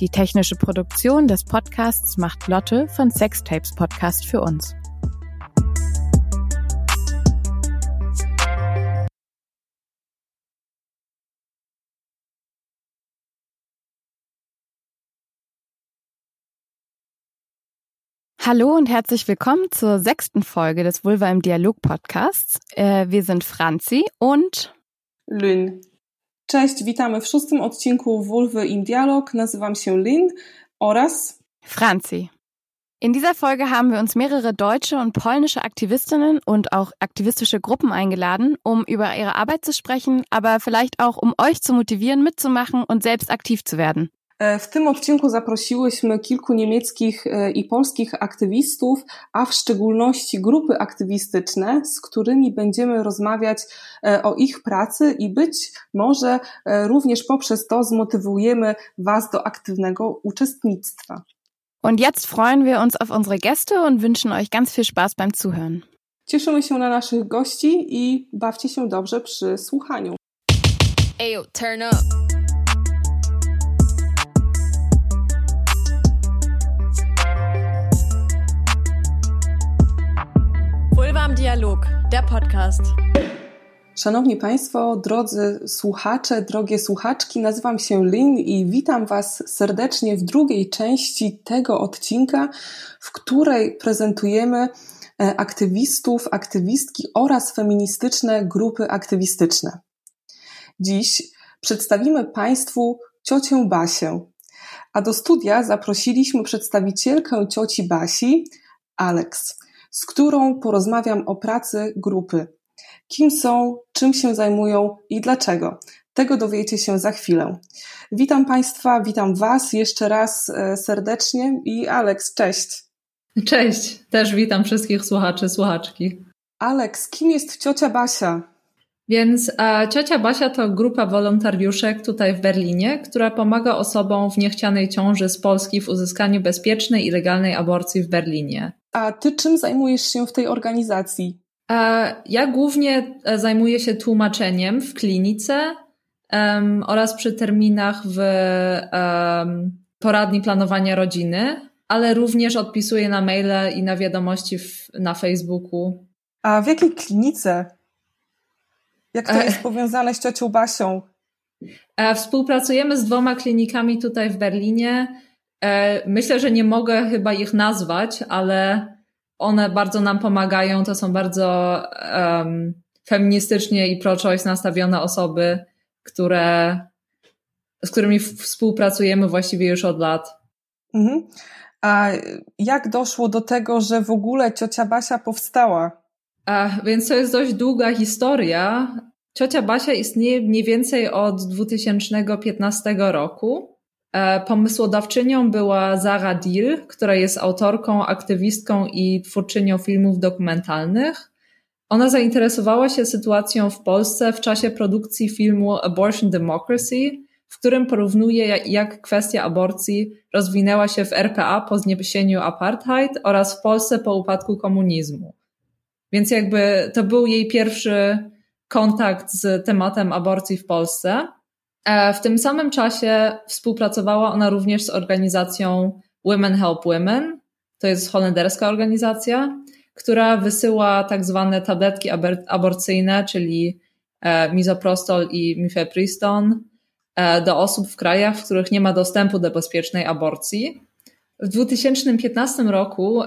Die technische Produktion des Podcasts macht Lotte von Sextapes Podcast für uns. Hallo und herzlich willkommen zur sechsten Folge des Vulva im Dialog Podcasts. Äh, wir sind Franzi und Lynn. Cześć, witamy w szóstym odcinku Vulwy im Dialog. Nazywam się Lynn oraz Franzi. In dieser Folge haben wir uns mehrere deutsche und polnische Aktivistinnen und auch aktivistische Gruppen eingeladen, um über ihre Arbeit zu sprechen, aber vielleicht auch um euch zu motivieren, mitzumachen und selbst aktiv zu werden. E, w tym odcinku zaprosiłyśmy kilku niemieckich e, i polskich aktywistów, a w szczególności grupy aktywistyczne, z którymi będziemy rozmawiać e, o ich pracy i być może również poprzez to zmotywujemy Was do aktywnego uczestnictwa. Und jetzt freuen wir uns auf unsere Gäste und wünschen euch ganz viel Spaß beim Zuhören. Cieszymy się na naszych gości i bawcie się dobrze przy słuchaniu. Ayo, turn up. Dialog, der Podcast. Szanowni Państwo, drodzy słuchacze, drogie słuchaczki, nazywam się Lin i witam Was serdecznie w drugiej części tego odcinka, w której prezentujemy e, aktywistów, aktywistki oraz feministyczne grupy aktywistyczne. Dziś przedstawimy Państwu ciocię Basię, a do studia zaprosiliśmy przedstawicielkę cioci Basi, Alex z którą porozmawiam o pracy grupy. Kim są, czym się zajmują i dlaczego. Tego dowiecie się za chwilę. Witam Państwa, witam Was jeszcze raz e, serdecznie i Aleks, cześć. Cześć, też witam wszystkich słuchaczy, słuchaczki. Aleks, kim jest ciocia Basia? Więc e, ciocia Basia to grupa wolontariuszek tutaj w Berlinie, która pomaga osobom w niechcianej ciąży z Polski w uzyskaniu bezpiecznej i legalnej aborcji w Berlinie. A ty czym zajmujesz się w tej organizacji? E, ja głównie e, zajmuję się tłumaczeniem w klinice um, oraz przy terminach w um, poradni planowania rodziny, ale również odpisuję na maile i na wiadomości w, na Facebooku. A w jakiej klinice? Jak to e. jest powiązane z ciocią Basią? Współpracujemy z dwoma klinikami tutaj w Berlinie. Myślę, że nie mogę chyba ich nazwać, ale one bardzo nam pomagają. To są bardzo um, feministycznie i pro-choice nastawione osoby, które, z którymi współpracujemy właściwie już od lat. Mhm. A jak doszło do tego, że w ogóle ciocia Basia powstała? A, więc to jest dość długa historia. Ciocia Basia istnieje mniej więcej od 2015 roku. E, pomysłodawczynią była Zara Deal, która jest autorką, aktywistką i twórczynią filmów dokumentalnych. Ona zainteresowała się sytuacją w Polsce w czasie produkcji filmu Abortion Democracy, w którym porównuje, jak kwestia aborcji rozwinęła się w RPA po zniesieniu apartheid oraz w Polsce po upadku komunizmu. Więc jakby to był jej pierwszy kontakt z tematem aborcji w Polsce. E, w tym samym czasie współpracowała ona również z organizacją Women Help Women. To jest holenderska organizacja, która wysyła tak zwane tabletki aborcyjne, czyli e, misoprostol i mifepriston e, do osób w krajach, w których nie ma dostępu do bezpiecznej aborcji. W 2015 roku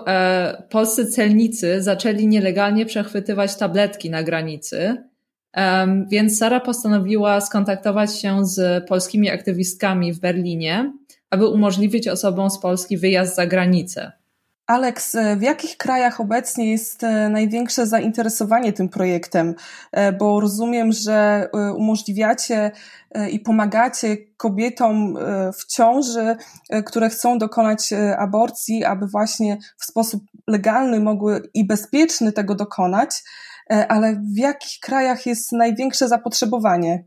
polscy celnicy zaczęli nielegalnie przechwytywać tabletki na granicy więc Sara postanowiła skontaktować się z polskimi aktywistkami w Berlinie, aby umożliwić osobom z Polski wyjazd za granicę. Aleks, w jakich krajach obecnie jest e, największe zainteresowanie tym projektem? E, bo rozumiem, że e, umożliwiacie i pomagacie kobietom w ciąży, które chcą dokonać aborcji, aby właśnie w sposób legalny mogły i bezpieczny tego dokonać. E, ale w jakich krajach jest największe zapotrzebowanie?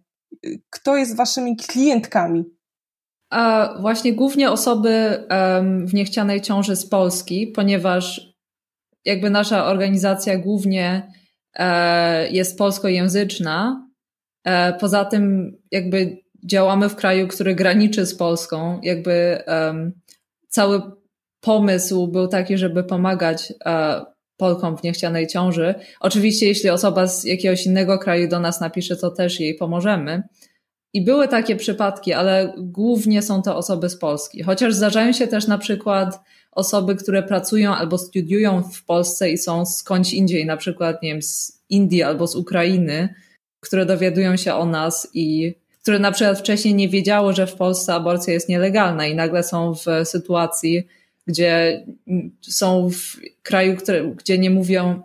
Kto jest waszymi klientkami? A właśnie głównie osoby w niechcianej ciąży z Polski, ponieważ jakby nasza organizacja głównie e, jest polskojęzyczna. E, poza tym jakby działamy w kraju, który graniczy z Polską. Jakby cały pomysł był taki, żeby pomagać Polkom w niechcianej ciąży. Oczywiście, jeśli osoba z jakiegoś innego kraju do nas napisze, to też jej pomożemy. I były takie przypadki, ale głównie są to osoby z Polski. Chociaż zdarzają się też na przykład osoby, które pracują albo studiują w Polsce i są skądś indziej, na przykład, nie wiem, z Indii albo z Ukrainy, które dowiadują się o nas i które na przykład wcześniej nie wiedziało, że w Polsce aborcja jest nielegalna i nagle są w sytuacji, gdzie są w kraju, który, gdzie nie mówią,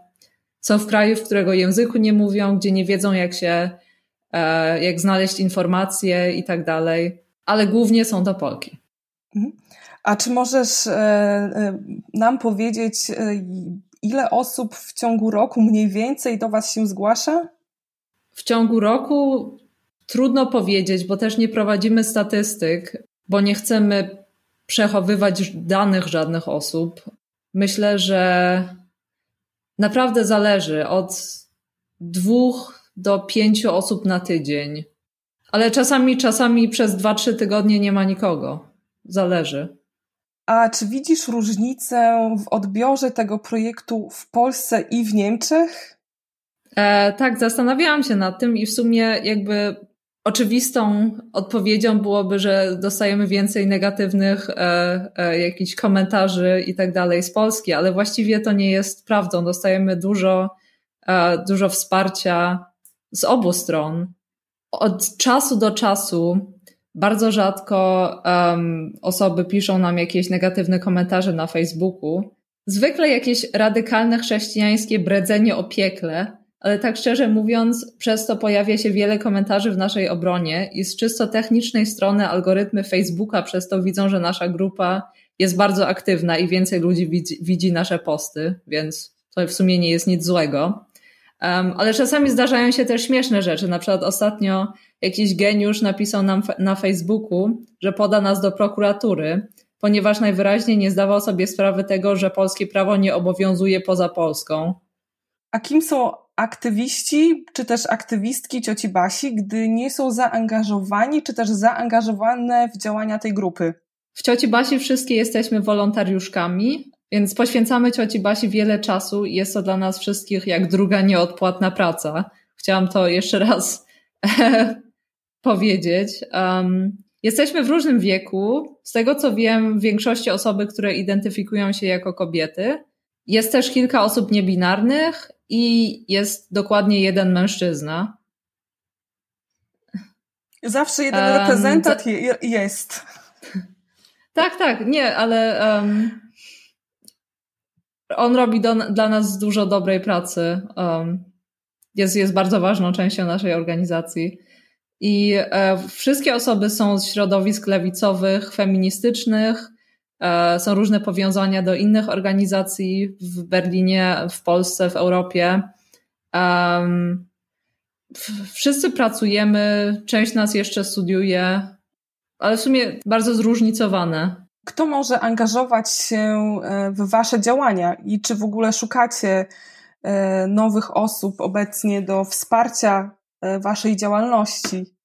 są w kraju, w którego języku nie mówią, gdzie nie wiedzą, jak się, e, jak znaleźć informacje i tak dalej, ale głównie są to Polki. Mhm. A czy możesz e, e, nam powiedzieć, ile osób w ciągu roku mniej więcej do Was się zgłasza? W ciągu roku trudno powiedzieć, bo też nie prowadzimy statystyk, bo nie chcemy przechowywać danych żadnych osób. Myślę, że naprawdę zależy od dwóch do pięciu osób na tydzień. Ale czasami, czasami przez dwa, trzy tygodnie nie ma nikogo. Zależy. A czy widzisz różnicę w odbiorze tego projektu w Polsce i w Niemczech? E, tak, zastanawiałam się nad tym i w sumie jakby oczywistą odpowiedzią byłoby, że dostajemy więcej negatywnych e, e, jakichś komentarzy i tak dalej z Polski, ale właściwie to nie jest prawdą. Dostajemy dużo, e, dużo wsparcia z obu stron. Od czasu do czasu bardzo rzadko um, osoby piszą nam jakieś negatywne komentarze na Facebooku. Zwykle jakieś radykalne chrześcijańskie bredzenie o piekle, ale tak szczerze mówiąc, przez to pojawia się wiele komentarzy w naszej obronie i z czysto technicznej strony algorytmy Facebooka przez to widzą, że nasza grupa jest bardzo aktywna i więcej ludzi widzi, widzi nasze posty, więc to w sumie nie jest nic złego. Um, ale czasami zdarzają się też śmieszne rzeczy. Na przykład ostatnio jakiś geniusz napisał nam na Facebooku, że poda nas do prokuratury, ponieważ najwyraźniej nie zdawał sobie sprawy tego, że polskie prawo nie obowiązuje poza Polską. A kim są aktywiści, czy też aktywistki cioci Basi, gdy nie są zaangażowani, czy też zaangażowane w działania tej grupy? W cioci Basi wszystkie jesteśmy wolontariuszkami, więc poświęcamy cioci Basi wiele czasu i jest to dla nas wszystkich jak druga nieodpłatna praca. Chciałam to jeszcze raz powiedzieć. Um, jesteśmy w różnym wieku. Z tego co wiem, w większości osoby, które identyfikują się jako kobiety. Jest też kilka osób niebinarnych i jest dokładnie jeden mężczyzna. Zawsze jeden um, reprezentant jest. Tak, tak, nie, ale um, on robi do, dla nas dużo dobrej pracy. Um, jest, jest bardzo ważną częścią naszej organizacji. I e, wszystkie osoby są z środowisk lewicowych, feministycznych, są różne powiązania do innych organizacji w Berlinie, w Polsce, w Europie. Wszyscy pracujemy, część nas jeszcze studiuje, ale w sumie bardzo zróżnicowane. Kto może angażować się e, w Wasze działania i czy w ogóle szukacie e, nowych osób obecnie do wsparcia e, Waszej działalności?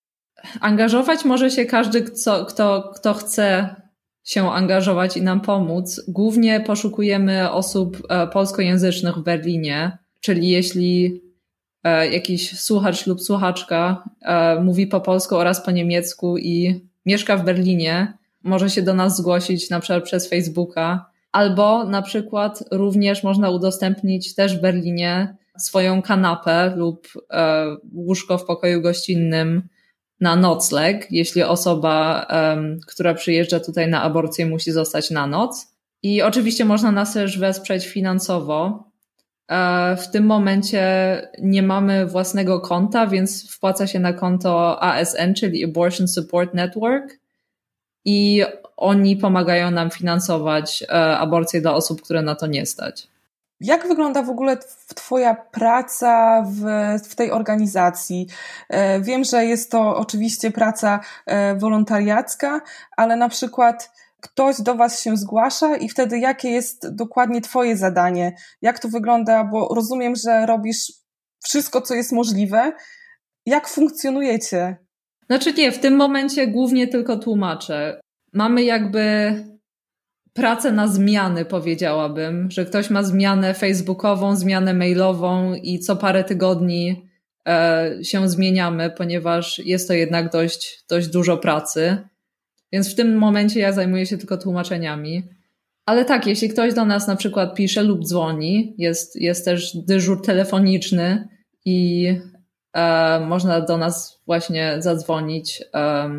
Angażować może się każdy, kto, kto, kto chce się angażować i nam pomóc. Głównie poszukujemy osób polskojęzycznych w Berlinie, czyli jeśli jakiś słuchacz lub słuchaczka mówi po polsku oraz po niemiecku i mieszka w Berlinie, może się do nas zgłosić na przykład przez Facebooka, albo na przykład również można udostępnić też w Berlinie swoją kanapę lub e, łóżko w pokoju gościnnym na nocleg, jeśli osoba, um, która przyjeżdża tutaj na aborcję, musi zostać na noc. I oczywiście można nas też wesprzeć finansowo. E, w tym momencie nie mamy własnego konta, więc wpłaca się na konto ASN, czyli Abortion Support Network i oni pomagają nam finansować e, aborcje dla osób, które na to nie stać. Jak wygląda w ogóle Twoja praca w, w tej organizacji? E, wiem, że jest to oczywiście praca e, wolontariacka, ale na przykład ktoś do Was się zgłasza i wtedy jakie jest dokładnie Twoje zadanie? Jak to wygląda? Bo rozumiem, że robisz wszystko, co jest możliwe. Jak funkcjonujecie? Znaczy nie, w tym momencie głównie tylko tłumaczę. Mamy jakby pracę na zmiany, powiedziałabym, że ktoś ma zmianę facebookową, zmianę mailową i co parę tygodni e, się zmieniamy, ponieważ jest to jednak dość, dość dużo pracy. Więc w tym momencie ja zajmuję się tylko tłumaczeniami. Ale tak, jeśli ktoś do nas na przykład pisze lub dzwoni, jest, jest też dyżur telefoniczny i e, można do nas właśnie zadzwonić. E,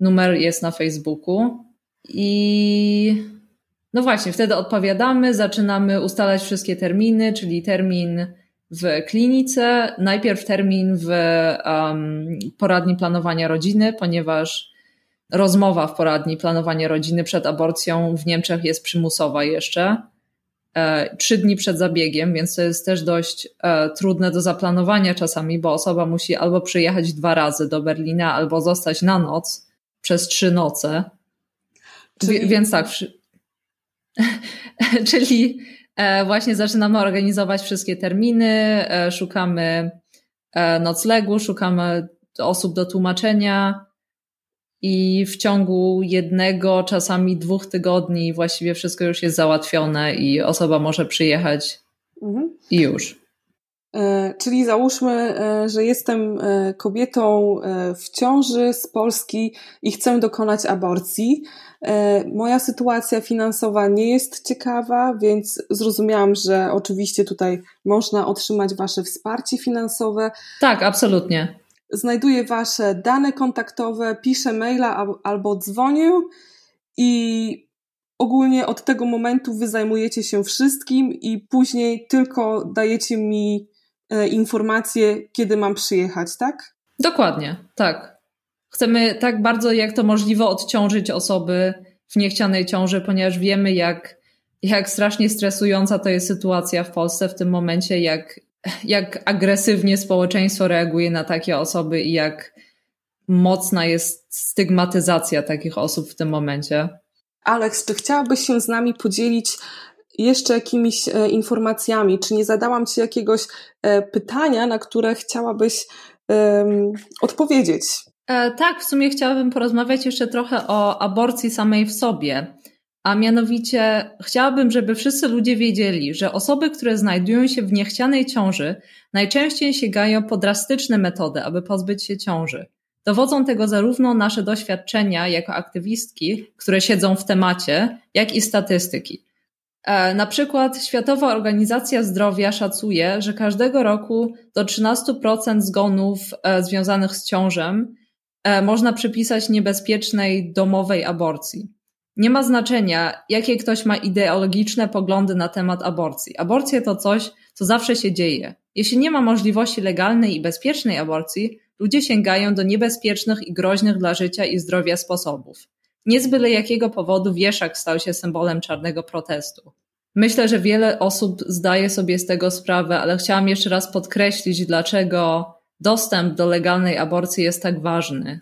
numer jest na Facebooku i no właśnie, wtedy odpowiadamy, zaczynamy ustalać wszystkie terminy, czyli termin w klinice, najpierw termin w um, poradni planowania rodziny, ponieważ rozmowa w poradni planowania rodziny przed aborcją w Niemczech jest przymusowa jeszcze. E, trzy dni przed zabiegiem, więc to jest też dość e, trudne do zaplanowania czasami, bo osoba musi albo przyjechać dwa razy do Berlina, albo zostać na noc przez trzy noce. Czyli... Więc tak. Czyli e, właśnie zaczynamy organizować wszystkie terminy, szukamy noclegu, szukamy osób do tłumaczenia, i w ciągu jednego, czasami dwóch tygodni właściwie wszystko już jest załatwione i osoba może przyjechać mhm. i już. E, czyli załóżmy, e, że jestem e, kobietą w ciąży z Polski i chcę dokonać aborcji. Moja sytuacja finansowa nie jest ciekawa, więc zrozumiałam, że oczywiście tutaj można otrzymać Wasze wsparcie finansowe. Tak, absolutnie znajduję wasze dane kontaktowe, piszę maila albo dzwonię i ogólnie od tego momentu wy zajmujecie się wszystkim i później tylko dajecie mi e, informacje, kiedy mam przyjechać, tak? Dokładnie, tak. Chcemy tak bardzo jak to możliwe odciążyć osoby w niechcianej ciąży, ponieważ wiemy, jak, jak strasznie stresująca to jest sytuacja w Polsce w tym momencie, jak jak agresywnie społeczeństwo reaguje na takie osoby i jak mocna jest stygmatyzacja takich osób w tym momencie. Alex, czy chciałabyś się z nami podzielić jeszcze jakimiś e, informacjami? Czy nie zadałam Ci jakiegoś e, pytania, na które chciałabyś odpowiedzieć? E, tak, w sumie chciałabym porozmawiać jeszcze trochę o aborcji samej w sobie. A mianowicie chciałabym, żeby wszyscy ludzie wiedzieli, że osoby, które znajdują się w niechcianej ciąży, najczęściej sięgają po drastyczne metody, aby pozbyć się ciąży. Dowodzą tego zarówno nasze doświadczenia jako aktywistki, które siedzą w temacie, jak i statystyki. E, na przykład Światowa Organizacja Zdrowia szacuje, że każdego roku do 13% zgonów e, związanych z ciążem można przypisać niebezpiecznej domowej aborcji. Nie ma znaczenia, jakie ktoś ma ideologiczne poglądy na temat aborcji. Aborcja to coś, co zawsze się dzieje. Jeśli nie ma możliwości legalnej i bezpiecznej aborcji, ludzie sięgają do niebezpiecznych i groźnych dla życia i zdrowia sposobów. Nie z byle jakiego powodu wieszak stał się symbolem czarnego protestu. Myślę, że wiele osób zdaje sobie z tego sprawę, ale chciałam jeszcze raz podkreślić, dlaczego dostęp do legalnej aborcji jest tak ważny.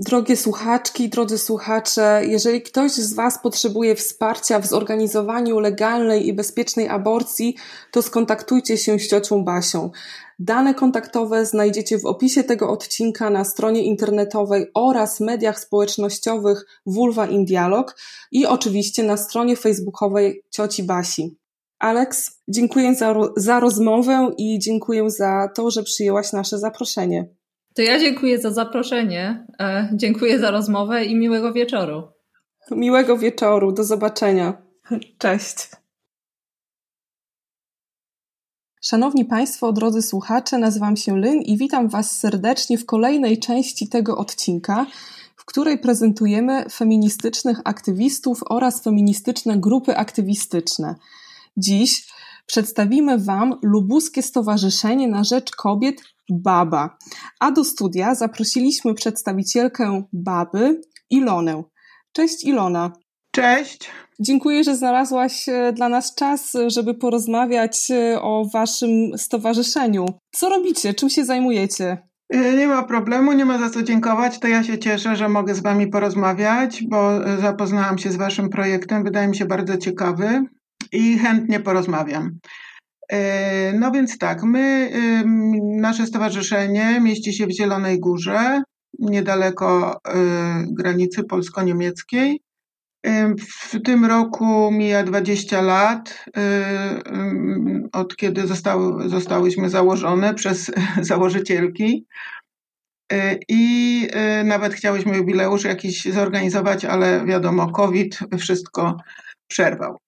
Drogie słuchaczki, drodzy słuchacze, jeżeli ktoś z Was potrzebuje wsparcia w zorganizowaniu legalnej i bezpiecznej aborcji, to skontaktujcie się z ciocią Basią. Dane kontaktowe znajdziecie w opisie tego odcinka na stronie internetowej oraz mediach społecznościowych Vulva in Dialog i oczywiście na stronie facebookowej cioci Basi. Alex, dziękuję za, za rozmowę i dziękuję za to, że przyjęłaś nasze zaproszenie. To ja dziękuję za zaproszenie, e, dziękuję za rozmowę i miłego wieczoru. Miłego wieczoru, do zobaczenia. Cześć. Szanowni Państwo, drodzy słuchacze, nazywam się Lynn i witam Was serdecznie w kolejnej części tego odcinka, w której prezentujemy feministycznych aktywistów oraz feministyczne grupy aktywistyczne. Dziś przedstawimy Wam Lubuskie Stowarzyszenie na Rzecz Kobiet Baba. A do studia zaprosiliśmy przedstawicielkę Baby, Ilonę. Cześć Ilona. Cześć. Dziękuję, że znalazłaś e, dla nas czas, żeby porozmawiać e, o Waszym stowarzyszeniu. Co robicie? Czym się zajmujecie? E, nie ma problemu, nie ma za co dziękować. To ja się cieszę, że mogę z Wami porozmawiać, bo zapoznałam się z Waszym projektem. Wydaje mi się bardzo ciekawy i chętnie porozmawiam. E, no więc tak, my, nasze stowarzyszenie mieści się w Zielonej Górze, niedaleko e, granicy polsko-niemieckiej. W tym roku mija 20 lat, e, od kiedy zostały, zostałyśmy założone przez założycielki. I nawet chciałyśmy jubileusz jakiś zorganizować, ale wiadomo, COVID wszystko przerwał.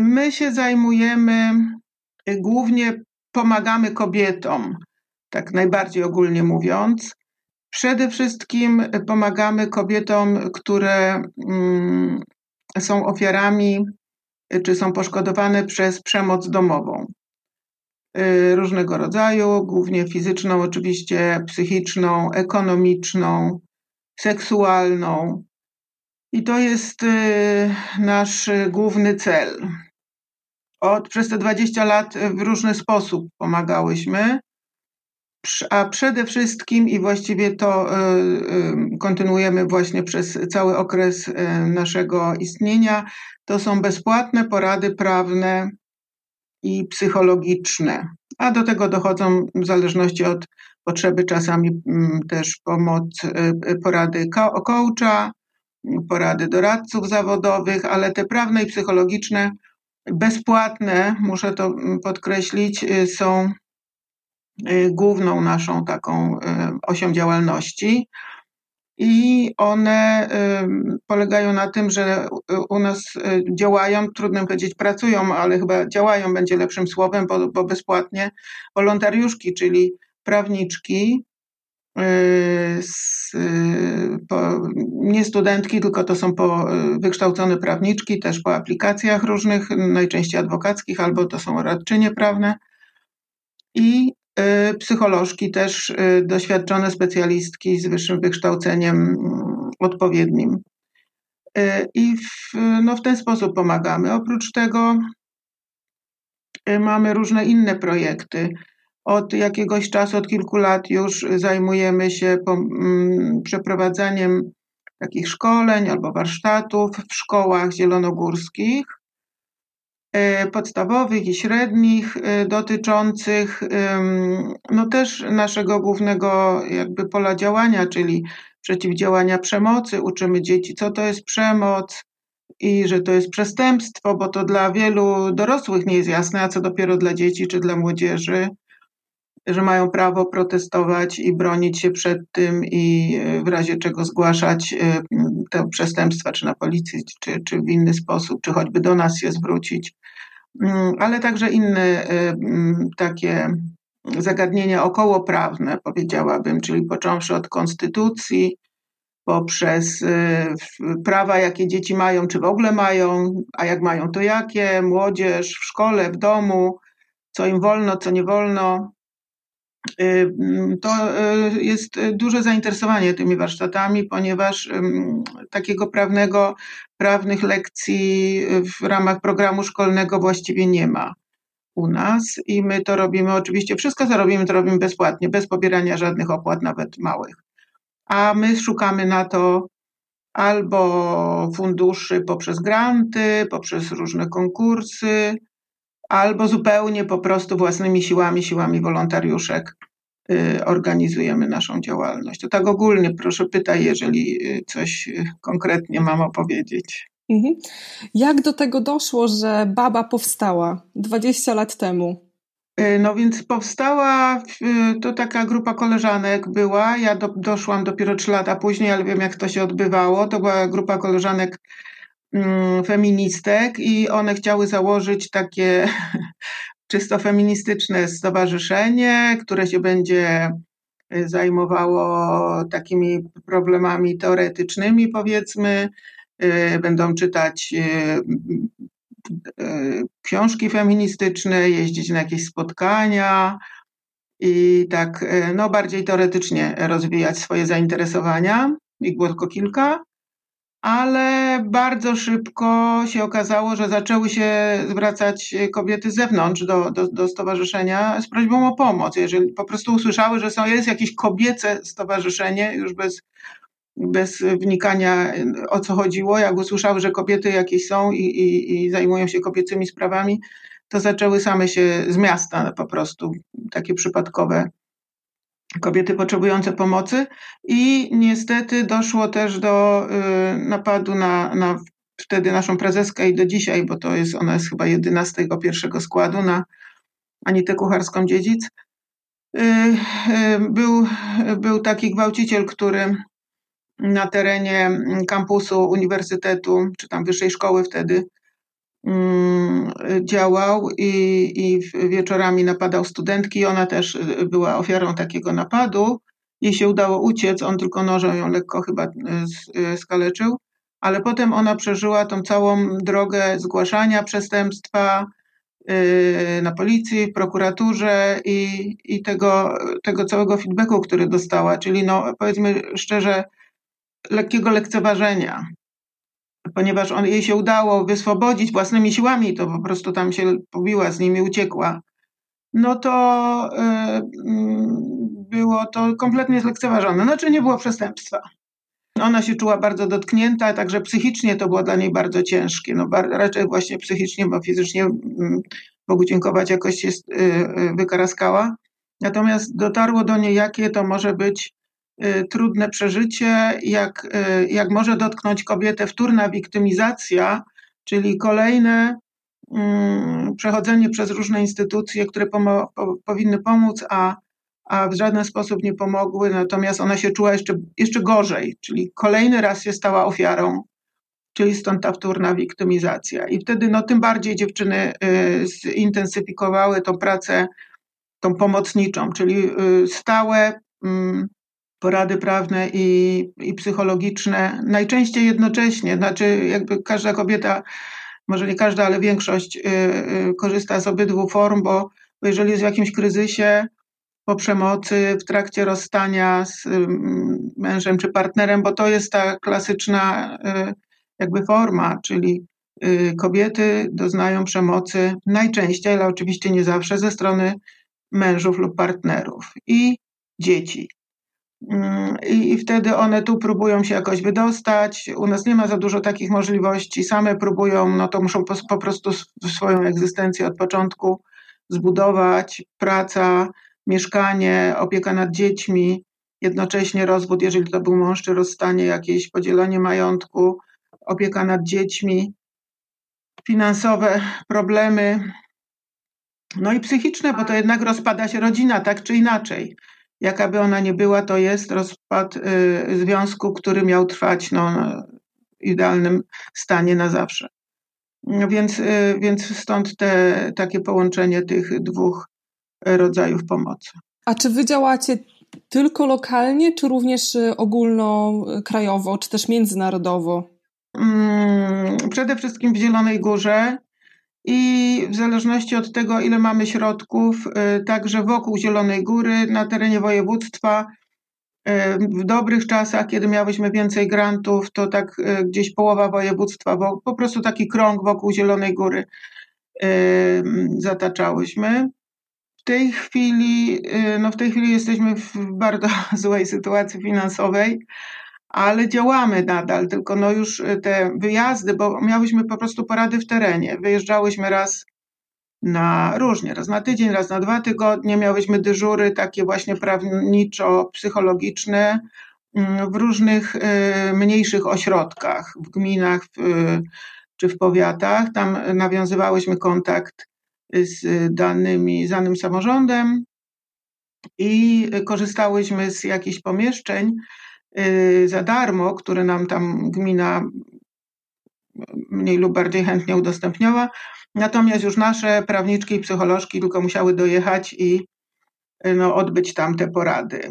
My się zajmujemy głównie pomagamy kobietom, tak najbardziej ogólnie mówiąc. Przede wszystkim pomagamy kobietom, które mm, są ofiarami czy są poszkodowane przez przemoc domową. Różnego rodzaju, głównie fizyczną, oczywiście psychiczną, ekonomiczną, seksualną. I to jest y, nasz główny cel. Od, przez te 20 lat w różny sposób pomagałyśmy, a przede wszystkim i właściwie to y, kontynuujemy właśnie przez cały okres naszego istnienia, to są bezpłatne porady prawne i psychologiczne, a do tego dochodzą w zależności od potrzeby czasami mm, też pomoc, y, y, porady coacha, porady doradców zawodowych, ale te prawne i psychologiczne, bezpłatne, muszę to mm, podkreślić, y, są główną naszą taką osią działalności. I one polegają na tym, że u nas y, działają, trudno powiedzieć pracują, ale chyba działają będzie lepszym słowem, bo, bo bezpłatnie wolontariuszki, czyli prawniczki, y, y, nie studentki, tylko to są po, wykształcone prawniczki, też po aplikacjach różnych, najczęściej adwokackich, albo to są radczynie prawne. I Y, psycholożki też y, doświadczone specjalistki z wyższym wykształceniem mm, odpowiednim. Y, I w, no w ten sposób pomagamy. Oprócz tego mamy różne inne projekty. Od jakiegoś czasu, od kilku lat już zajmujemy się mm, przeprowadzaniem takich szkoleń albo warsztatów w szkołach zielonogórskich E, podstawowych i średnich e, dotyczących no też naszego głównego jakby pola działania, czyli przeciwdziałania przemocy. Uczymy dzieci, co to jest przemoc i że to jest przestępstwo, bo to dla wielu dorosłych nie jest jasne, a co dopiero dla dzieci czy dla młodzieży, że mają prawo protestować i bronić się przed tym i e, w razie czego zgłaszać te przestępstwa, czy na policji, czy, czy w inny sposób, czy choćby do nas się zwrócić. Mm, ale także inne y, mm, takie zagadnienia okołoprawne, powiedziałabym, czyli począwszy od konstytucji, poprzez prawa, jakie dzieci mają, czy w ogóle mają, a jak mają, to jakie, młodzież w szkole, w domu, co im wolno, co nie wolno. Y, mm, to jest duże zainteresowanie tymi warsztatami, ponieważ takiego prawnego prawnych lekcji w ramach programu szkolnego właściwie nie ma u nas i my to robimy oczywiście, wszystko co robimy, to robimy bezpłatnie, bez pobierania żadnych opłat, nawet małych. A my szukamy na to albo funduszy poprzez granty, poprzez różne konkursy, albo zupełnie po prostu własnymi siłami, siłami wolontariuszek y, organizujemy naszą działalność. To tak ogólnie proszę pytaj, jeżeli y, coś y, konkretnie mam opowiedzieć. Mhm. Jak do tego doszło, że Baba powstała 20 lat temu? No więc powstała, to taka grupa koleżanek była, ja do, doszłam dopiero 3 lata później, ale wiem jak to się odbywało. To była grupa koleżanek feministek i one chciały założyć takie czysto feministyczne stowarzyszenie, które się będzie y, zajmowało takimi problemami teoretycznymi, powiedzmy. Y, będą czytać y, książki feministyczne, jeździć na jakieś spotkania i tak no, bardziej teoretycznie rozwijać swoje zainteresowania. Ich było tylko kilka ale bardzo szybko się okazało, że zaczęły się zwracać kobiety z zewnątrz do, do, do stowarzyszenia z prośbą o pomoc. Jeżeli po prostu usłyszały, że są, jest jakieś kobiece stowarzyszenie, już bez, bez wnikania o co chodziło, jak usłyszały, że kobiety jakieś są i, i, i zajmują się kobiecymi sprawami, to zaczęły same się z miasta po prostu, takie przypadkowe kobiety potrzebujące pomocy i niestety doszło też do y, napadu na, na wtedy naszą prezeskę i do dzisiaj, bo to jest, ona jest chyba jedyna z tego pierwszego składu na Anitę Kucharską-Dziedzic. Y, y, był, był taki gwałciciel, który na terenie kampusu uniwersytetu, czy tam wyższej szkoły wtedy, działał i, i wieczorami napadał studentki. Ona też była ofiarą takiego napadu. Jej się udało uciec, on tylko nożem ją lekko chyba skaleczył, ale potem ona przeżyła tą całą drogę zgłaszania przestępstwa, Y, na policji, w prokuraturze i, i tego, tego całego feedbacku, który dostała, czyli no, powiedzmy szczerze, lekkiego lekceważenia, ponieważ on, jej się udało wyswobodzić własnymi siłami, to po prostu tam się pobiła z nimi, uciekła, no to y, mm, było to kompletnie zlekceważone. Znaczy nie było przestępstwa. Ona się czuła bardzo dotknięta, także psychicznie to było dla niej bardzo ciężkie. No, raczej właśnie psychicznie, bo fizycznie mm, Bogu dziękować jakoś się y, y, wykaraskała. Natomiast dotarło do niej, jakie to może być trudne przeżycie, jak, jak może dotknąć kobietę wtórna wiktymizacja, czyli kolejne mm, przechodzenie przez różne instytucje, które pomo- po, powinny pomóc, a a w żaden sposób nie pomogły, natomiast ona się czuła jeszcze, jeszcze gorzej, czyli kolejny raz się stała ofiarą, czyli stąd ta wtórna wiktymizacja. I wtedy no, tym bardziej dziewczyny y, zintensyfikowały tą pracę, tą pomocniczą, czyli y, stałe mm, porady prawne i, i psychologiczne, najczęściej jednocześnie, znaczy jakby każda kobieta, może nie każda, ale większość y, korzysta z obydwu form, bo jeżeli jest w jakimś kryzysie, po przemocy, w trakcie rozstania z mm, mężem czy partnerem, bo to jest ta klasyczna y, jakby forma, czyli y, kobiety doznają przemocy najczęściej, ale oczywiście nie zawsze, ze strony mężów lub partnerów i dzieci. Mm, I, I, wtedy one tu próbują się jakoś wydostać. U nas nie ma za dużo takich możliwości. Same próbują, no to muszą po, po prostu swoją egzystencję od początku zbudować. Praca, mieszkanie, opieka nad dziećmi, jednocześnie rozwód, jeżeli to był mąż, czy rozstanie, jakieś podzielenie majątku, opieka nad dziećmi, finansowe problemy, no i psychiczne, bo to jednak rozpada się rodzina, tak czy inaczej. Jaka by ona nie była, to jest rozpad y, związku, który miał trwać no, w idealnym stanie na zawsze. Więc, y, więc stąd te, takie połączenie tych dwóch rodzajów pomocy. A czy wy działacie tylko lokalnie, czy również y, ogólnokrajowo, czy też międzynarodowo? Mm, przede wszystkim w Zielonej Górze i w zależności od tego, ile mamy środków, y, także wokół Zielonej Góry, na terenie województwa, y, w dobrych czasach, kiedy miałyśmy więcej grantów, to tak gdzieś połowa województwa, po prostu taki krąg wokół Zielonej Góry zataczałyśmy. Tej chwili, y, no w tej chwili jesteśmy w bardzo złej sytuacji finansowej, ale działamy nadal, tylko no już y, te wyjazdy, bo miałyśmy po prostu porady w terenie. Wyjeżdżałyśmy raz na różnie, raz na tydzień, raz na dwa tygodnie. Miałyśmy dyżury takie właśnie prawniczo-psychologiczne mm, w różnych y, mniejszych ośrodkach, w gminach czy w powiatach. Tam nawiązywałyśmy kontakt z danymi, z danym samorządem i korzystałyśmy z jakichś pomieszczeń za darmo, które nam tam gmina mniej lub bardziej chętnie udostępniała. Natomiast już nasze prawniczki i psycholożki tylko musiały dojechać i y, no, odbyć tam te porady.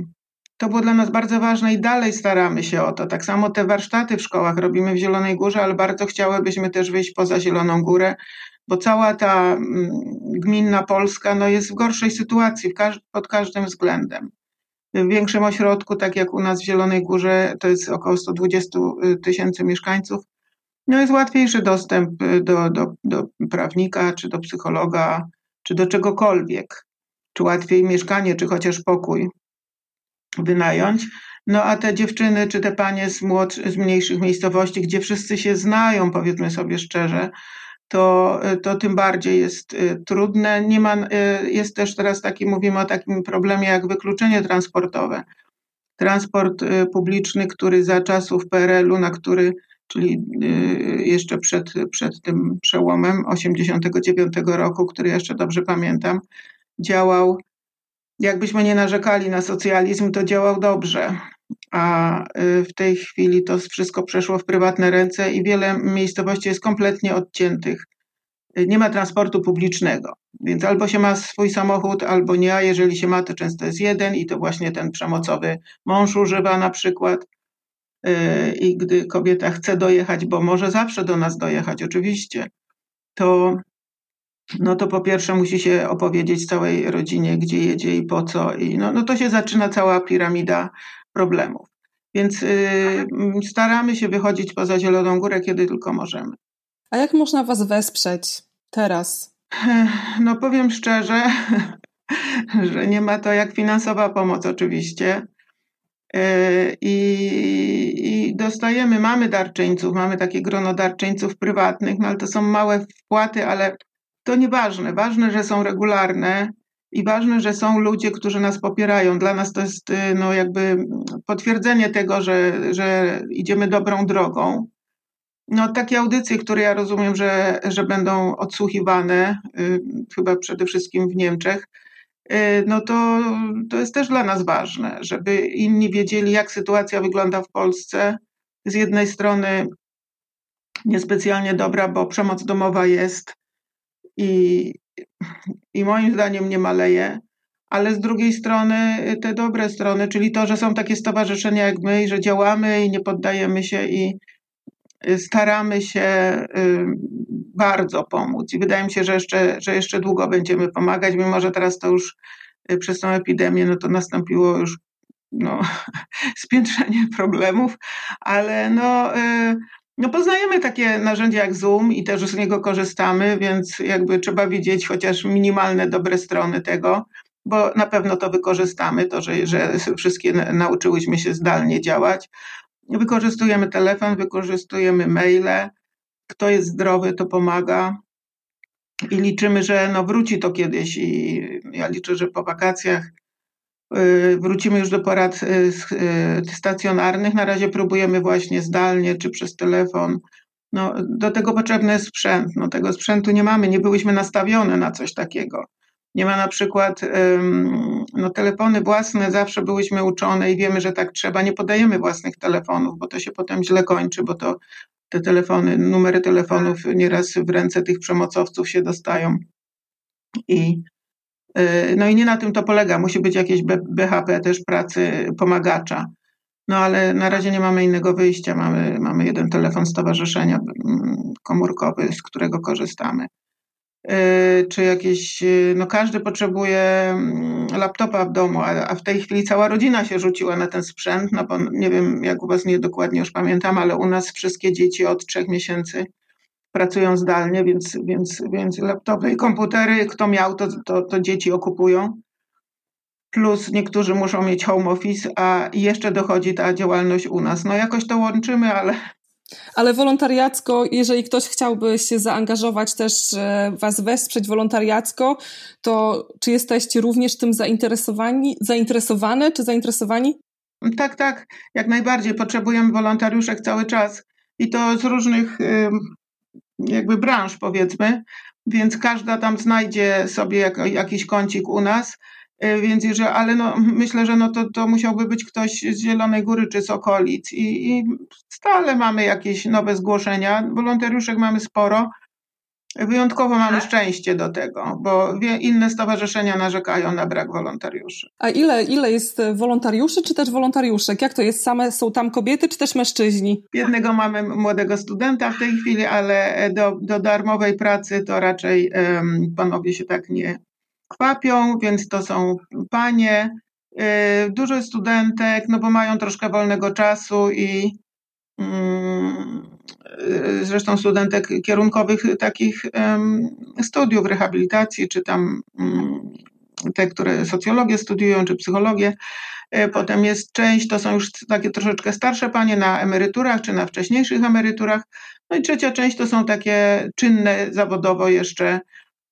To było dla nas bardzo ważne i dalej staramy się o to. Tak samo te warsztaty w szkołach robimy w Zielonej Górze, ale bardzo chciałybyśmy też wyjść poza Zieloną Górę, bo cała ta mm, gminna Polska no, jest w gorszej sytuacji pod każdym względem. W większym ośrodku, tak jak u nas w Zielonej Górze, to jest około 120 y, tysięcy mieszkańców, no jest łatwiejszy dostęp y, do, do, do prawnika, czy do psychologa, czy do czegokolwiek, czy łatwiej mieszkanie, czy chociaż pokój wynająć. No a te dziewczyny, czy te panie z, młodszy, z mniejszych miejscowości, gdzie wszyscy się znają, powiedzmy sobie szczerze, to, to tym bardziej jest y, trudne. Nie ma, y, jest też teraz taki, mówimy o takim problemie jak wykluczenie transportowe. Transport publiczny, który za czasów PRL-u, na który, czyli jeszcze przed, przed tym przełomem 89 roku, który jeszcze dobrze pamiętam, działał, jakbyśmy nie narzekali na socjalizm, to działał dobrze a y, w tej chwili to wszystko przeszło w prywatne ręce i wiele miejscowości jest kompletnie odciętych nie ma transportu publicznego. Więc albo się ma swój samochód, albo nie, a jeżeli się ma, to często jest jeden i to właśnie ten przemocowy mąż używa na przykład. Y, I gdy kobieta chce dojechać, bo może zawsze do nas dojechać, oczywiście, to no to po pierwsze musi się opowiedzieć całej rodzinie, gdzie jedzie i po co. I no, no to się zaczyna cała piramida problemów. Więc y, staramy się wychodzić poza Zieloną Górę, kiedy tylko możemy. A jak można Was wesprzeć teraz? No powiem szczerze, że nie ma to jak finansowa pomoc oczywiście. Y, I, I, dostajemy, mamy darczyńców, mamy takie grono darczyńców prywatnych, no ale to są małe wpłaty, ale to nieważne. Ważne, że są regularne i ważne, że są ludzie, którzy nas popierają. Dla nas to jest y, no, jakby potwierdzenie tego, że, że idziemy dobrą drogą. No, takie audycje, które ja rozumiem, że, że będą odsłuchiwane, y, chyba przede wszystkim w Niemczech, y, no to, to jest też dla nas ważne, żeby inni wiedzieli, jak sytuacja wygląda w Polsce. Z jednej strony niespecjalnie dobra, bo przemoc domowa jest i, i moim zdaniem nie maleje, ale z drugiej strony te dobre strony, czyli to, że są takie stowarzyszenia jak my i że działamy i nie poddajemy się i staramy się bardzo pomóc. I wydaje mi się, że jeszcze, że jeszcze długo będziemy pomagać, mimo że teraz to już y, przez tą epidemię, no to nastąpiło już no, spiętrzenie problemów, ale no, y, no poznajemy takie narzędzia jak Zoom i też z niego korzystamy, więc jakby trzeba widzieć chociaż minimalne dobre strony tego, bo na pewno to wykorzystamy, to, że, że wszystkie nauczyłyśmy się zdalnie działać. Wykorzystujemy telefon, wykorzystujemy maile. Kto jest zdrowy, to pomaga. I liczymy, że no wróci to kiedyś. I ja liczę, że po wakacjach wrócimy już do porad y, y, stacjonarnych. Na razie próbujemy właśnie zdalnie czy przez telefon. No, do tego potrzebny jest sprzęt. No, tego sprzętu nie mamy, nie byłyśmy nastawione na coś takiego. Nie ma na przykład no, telefony własne, zawsze byłyśmy uczone i wiemy, że tak trzeba. Nie podajemy własnych telefonów, bo to się potem źle kończy, bo to te telefony, numery telefonów nieraz w ręce tych przemocowców się dostają. I, y, no i nie na tym to polega. Musi być jakieś BHP też pracy pomagacza. No ale na razie nie mamy innego wyjścia. Mamy, mamy jeden telefon stowarzyszenia mm, komórkowy, z którego korzystamy. Y, czy jakieś, y, no każdy potrzebuje mm, laptopa w domu, a, w tej chwili cała rodzina się rzuciła na ten sprzęt, no bo nie wiem jak u Was nie dokładnie już pamiętam, ale u nas wszystkie dzieci od trzech miesięcy pracują zdalnie, więc, więc, więc laptopy i komputery, kto miał, to, to, to dzieci okupują. Plus niektórzy muszą mieć home office, a jeszcze dochodzi ta działalność u nas. No jakoś to łączymy, ale ale wolontariacko, jeżeli ktoś chciałby się zaangażować, też e, Was wesprzeć wolontariacko, to czy jesteście również tym zainteresowani, zainteresowane czy zainteresowani? Tak, tak, jak najbardziej. Potrzebujemy wolontariuszek cały czas i to z różnych jakby branż, powiedzmy, więc każda tam znajdzie sobie jakiś kącik u nas. E, więc jeżeli, ale no, myślę, że no to, to musiałby być ktoś z Zielonej Góry czy z okolic i, i stale mamy jakieś nowe zgłoszenia. Wolontariuszek mamy sporo. Wyjątkowo mamy tak. szczęście do tego, bo inne stowarzyszenia narzekają na brak wolontariuszy. A ile, ile jest wolontariuszy, czy też wolontariuszek? Jak to jest? Same są tam kobiety, czy też mężczyźni? Jednego mamy młodego studenta w tej chwili, ale do, do darmowej pracy to raczej um, panowie się tak nie, kwapią, więc to są panie. Y, dużo studentek, no bo mają troszkę wolnego czasu i mm, y, zresztą studentek kierunkowych takich studiów rehabilitacji, czy tam mm, te, które socjologię studiują, czy psychologię. Y, potem jest część, to są już takie troszeczkę starsze panie na emeryturach, czy na wcześniejszych emeryturach. No i trzecia część to są takie czynne zawodowo jeszcze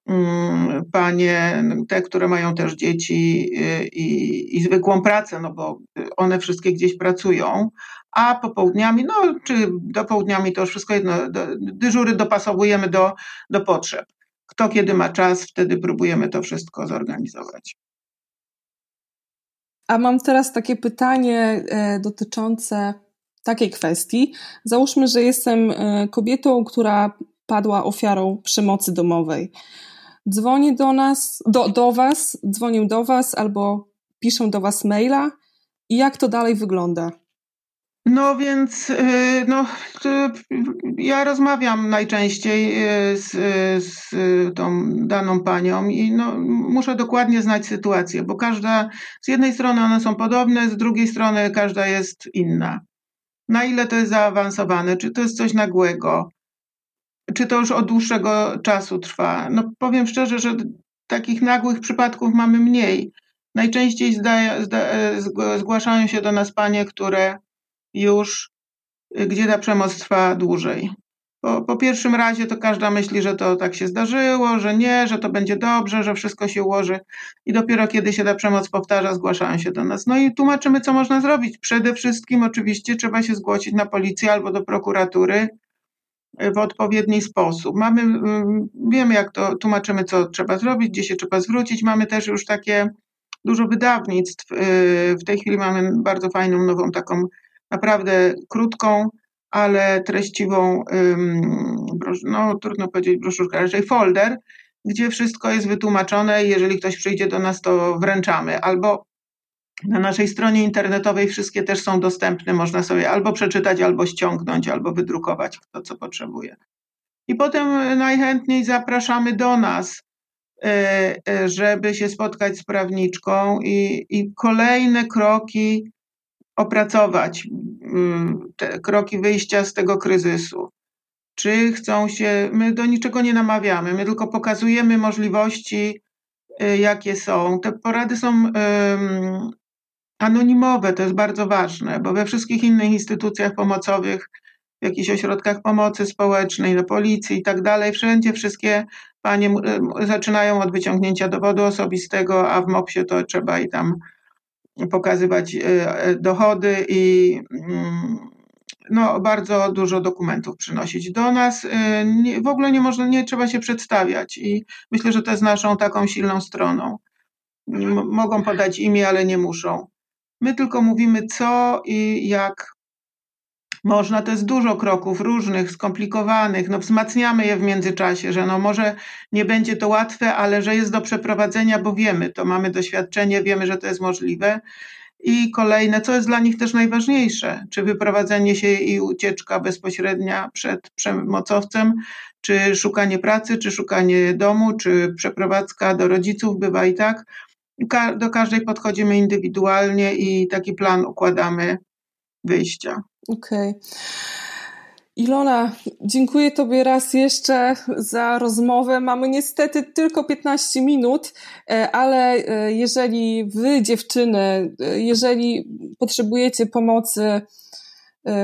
Mm, panie, te, które mają też dzieci y, i, i zwykłą pracę, no bo one wszystkie gdzieś pracują, a popołudniami, no czy do południami to już wszystko jedno, do, dyżury dopasowujemy do, do potrzeb. Kto kiedy ma czas, wtedy próbujemy to wszystko zorganizować. A mam teraz takie pytanie e, dotyczące takiej kwestii. Załóżmy, że jestem e, kobietą, która padła ofiarą przemocy domowej. Dzwoni do nas, do, do was, dzwonią do was albo piszą do was maila i jak to dalej wygląda? No więc y, no, ja rozmawiam najczęściej y, z, z tą daną panią i no, muszę dokładnie znać sytuację, bo każda, z jednej strony one są podobne, z drugiej strony każda jest inna. Na ile to jest zaawansowane, czy to jest coś nagłego, czy to już od dłuższego czasu trwa. No powiem szczerze, że takich nagłych przypadków mamy mniej. Najczęściej zda, zda, zgłaszają się do nas panie, które już, y, gdzie ta przemoc trwa dłużej. Po, po, pierwszym razie to każda myśli, że to tak się zdarzyło, że nie, że to będzie dobrze, że wszystko się ułoży i dopiero kiedy się ta przemoc powtarza, zgłaszają się do nas. No i tłumaczymy, co można zrobić. Przede wszystkim oczywiście trzeba się zgłosić na policję albo do prokuratury y, w odpowiedni sposób. Mamy, y, wiemy jak to, tłumaczymy, co trzeba zrobić, gdzie się trzeba zwrócić. Mamy też już takie dużo wydawnictw. W tej chwili mamy bardzo fajną, nową taką naprawdę krótką, ale treściwą, no trudno powiedzieć broszurkę, raczej folder, gdzie wszystko jest wytłumaczone jeżeli ktoś przyjdzie do nas, to wręczamy. Albo na naszej stronie internetowej wszystkie też są dostępne, można sobie albo przeczytać, albo ściągnąć, albo wydrukować, kto co potrzebuje. I potem najchętniej zapraszamy do nas, e, e, żeby się spotkać z prawniczką i, i kolejne kroki opracować mm, te kroki wyjścia z tego kryzysu. Czy chcą się, my do niczego nie namawiamy, my tylko pokazujemy możliwości, y, jakie są. Te porady są anonimowe, to jest bardzo ważne, bo we wszystkich innych instytucjach pomocowych, w jakichś ośrodkach pomocy społecznej, na policji i tak dalej, wszędzie wszystkie panie zaczynają od wyciągnięcia dowodu osobistego, a w MOPS-ie to trzeba i tam pokazywać e, e, dochody i mm, no, bardzo dużo dokumentów przynosić do nas. E, nie, w ogóle nie można, nie trzeba się przedstawiać i myślę, że to jest naszą taką silną stroną. M mogą podać imię, ale nie muszą. My tylko mówimy co i jak można, to jest dużo kroków różnych, skomplikowanych, no wzmacniamy je w międzyczasie, że no może nie będzie to łatwe, ale że jest do przeprowadzenia, bo wiemy to, mamy doświadczenie, wiemy, że to jest możliwe. I kolejne, co jest dla nich też najważniejsze, czy wyprowadzenie się i ucieczka bezpośrednia przed przemocowcem, czy szukanie pracy, czy szukanie domu, czy przeprowadzka do rodziców, bywa i tak. Do każdej podchodzimy indywidualnie i taki plan układamy wyjścia. Okej. Okay. Ilona, dziękuję Tobie raz jeszcze za rozmowę. Mamy niestety tylko 15 minut, e, ale e, jeżeli Wy, dziewczyny, e, jeżeli potrzebujecie pomocy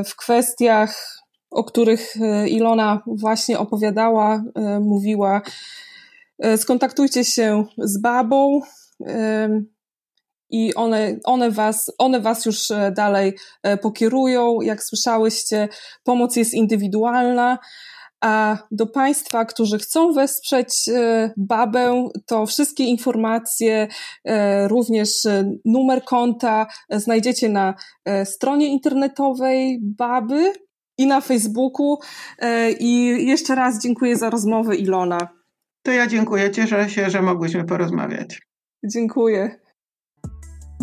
w kwestiach, o których Ilona właśnie opowiadała, mówiła, skontaktujcie się z babą i one, one, was, one was już e, dalej e, pokierują. Jak słyszałyście, pomoc jest indywidualna. A do Państwa, którzy chcą wesprzeć e, babę, to wszystkie informacje, również numer konta znajdziecie na stronie internetowej baby i na Facebooku. I jeszcze raz dziękuję za rozmowę, Ilona. To ja dziękuję. Cieszę się, że mogłyśmy porozmawiać. Dziękuję.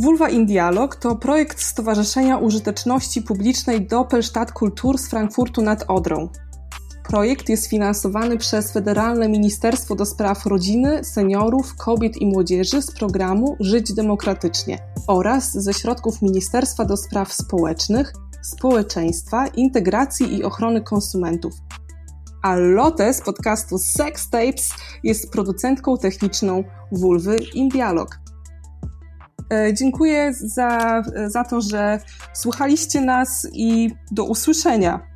Vulva in Dialog to projekt Stowarzyszenia Użyteczności Publicznej Doppelstadt Kultur z Frankfurtu nad Odrą. Projekt jest finansowany przez Federalne Ministerstwo do Spraw Rodziny, Seniorów, Kobiet i Młodzieży z programu Żyć Demokratycznie oraz ze środków Ministerstwa do Spraw Społecznych, Społeczeństwa, Integracji i Ochrony Konsumentów. A Lotte z podcastu Sex Tapes jest producentką techniczną Vulvy in Dialog. E, dziękuję za, za to, że słuchaliście nas i do usłyszenia.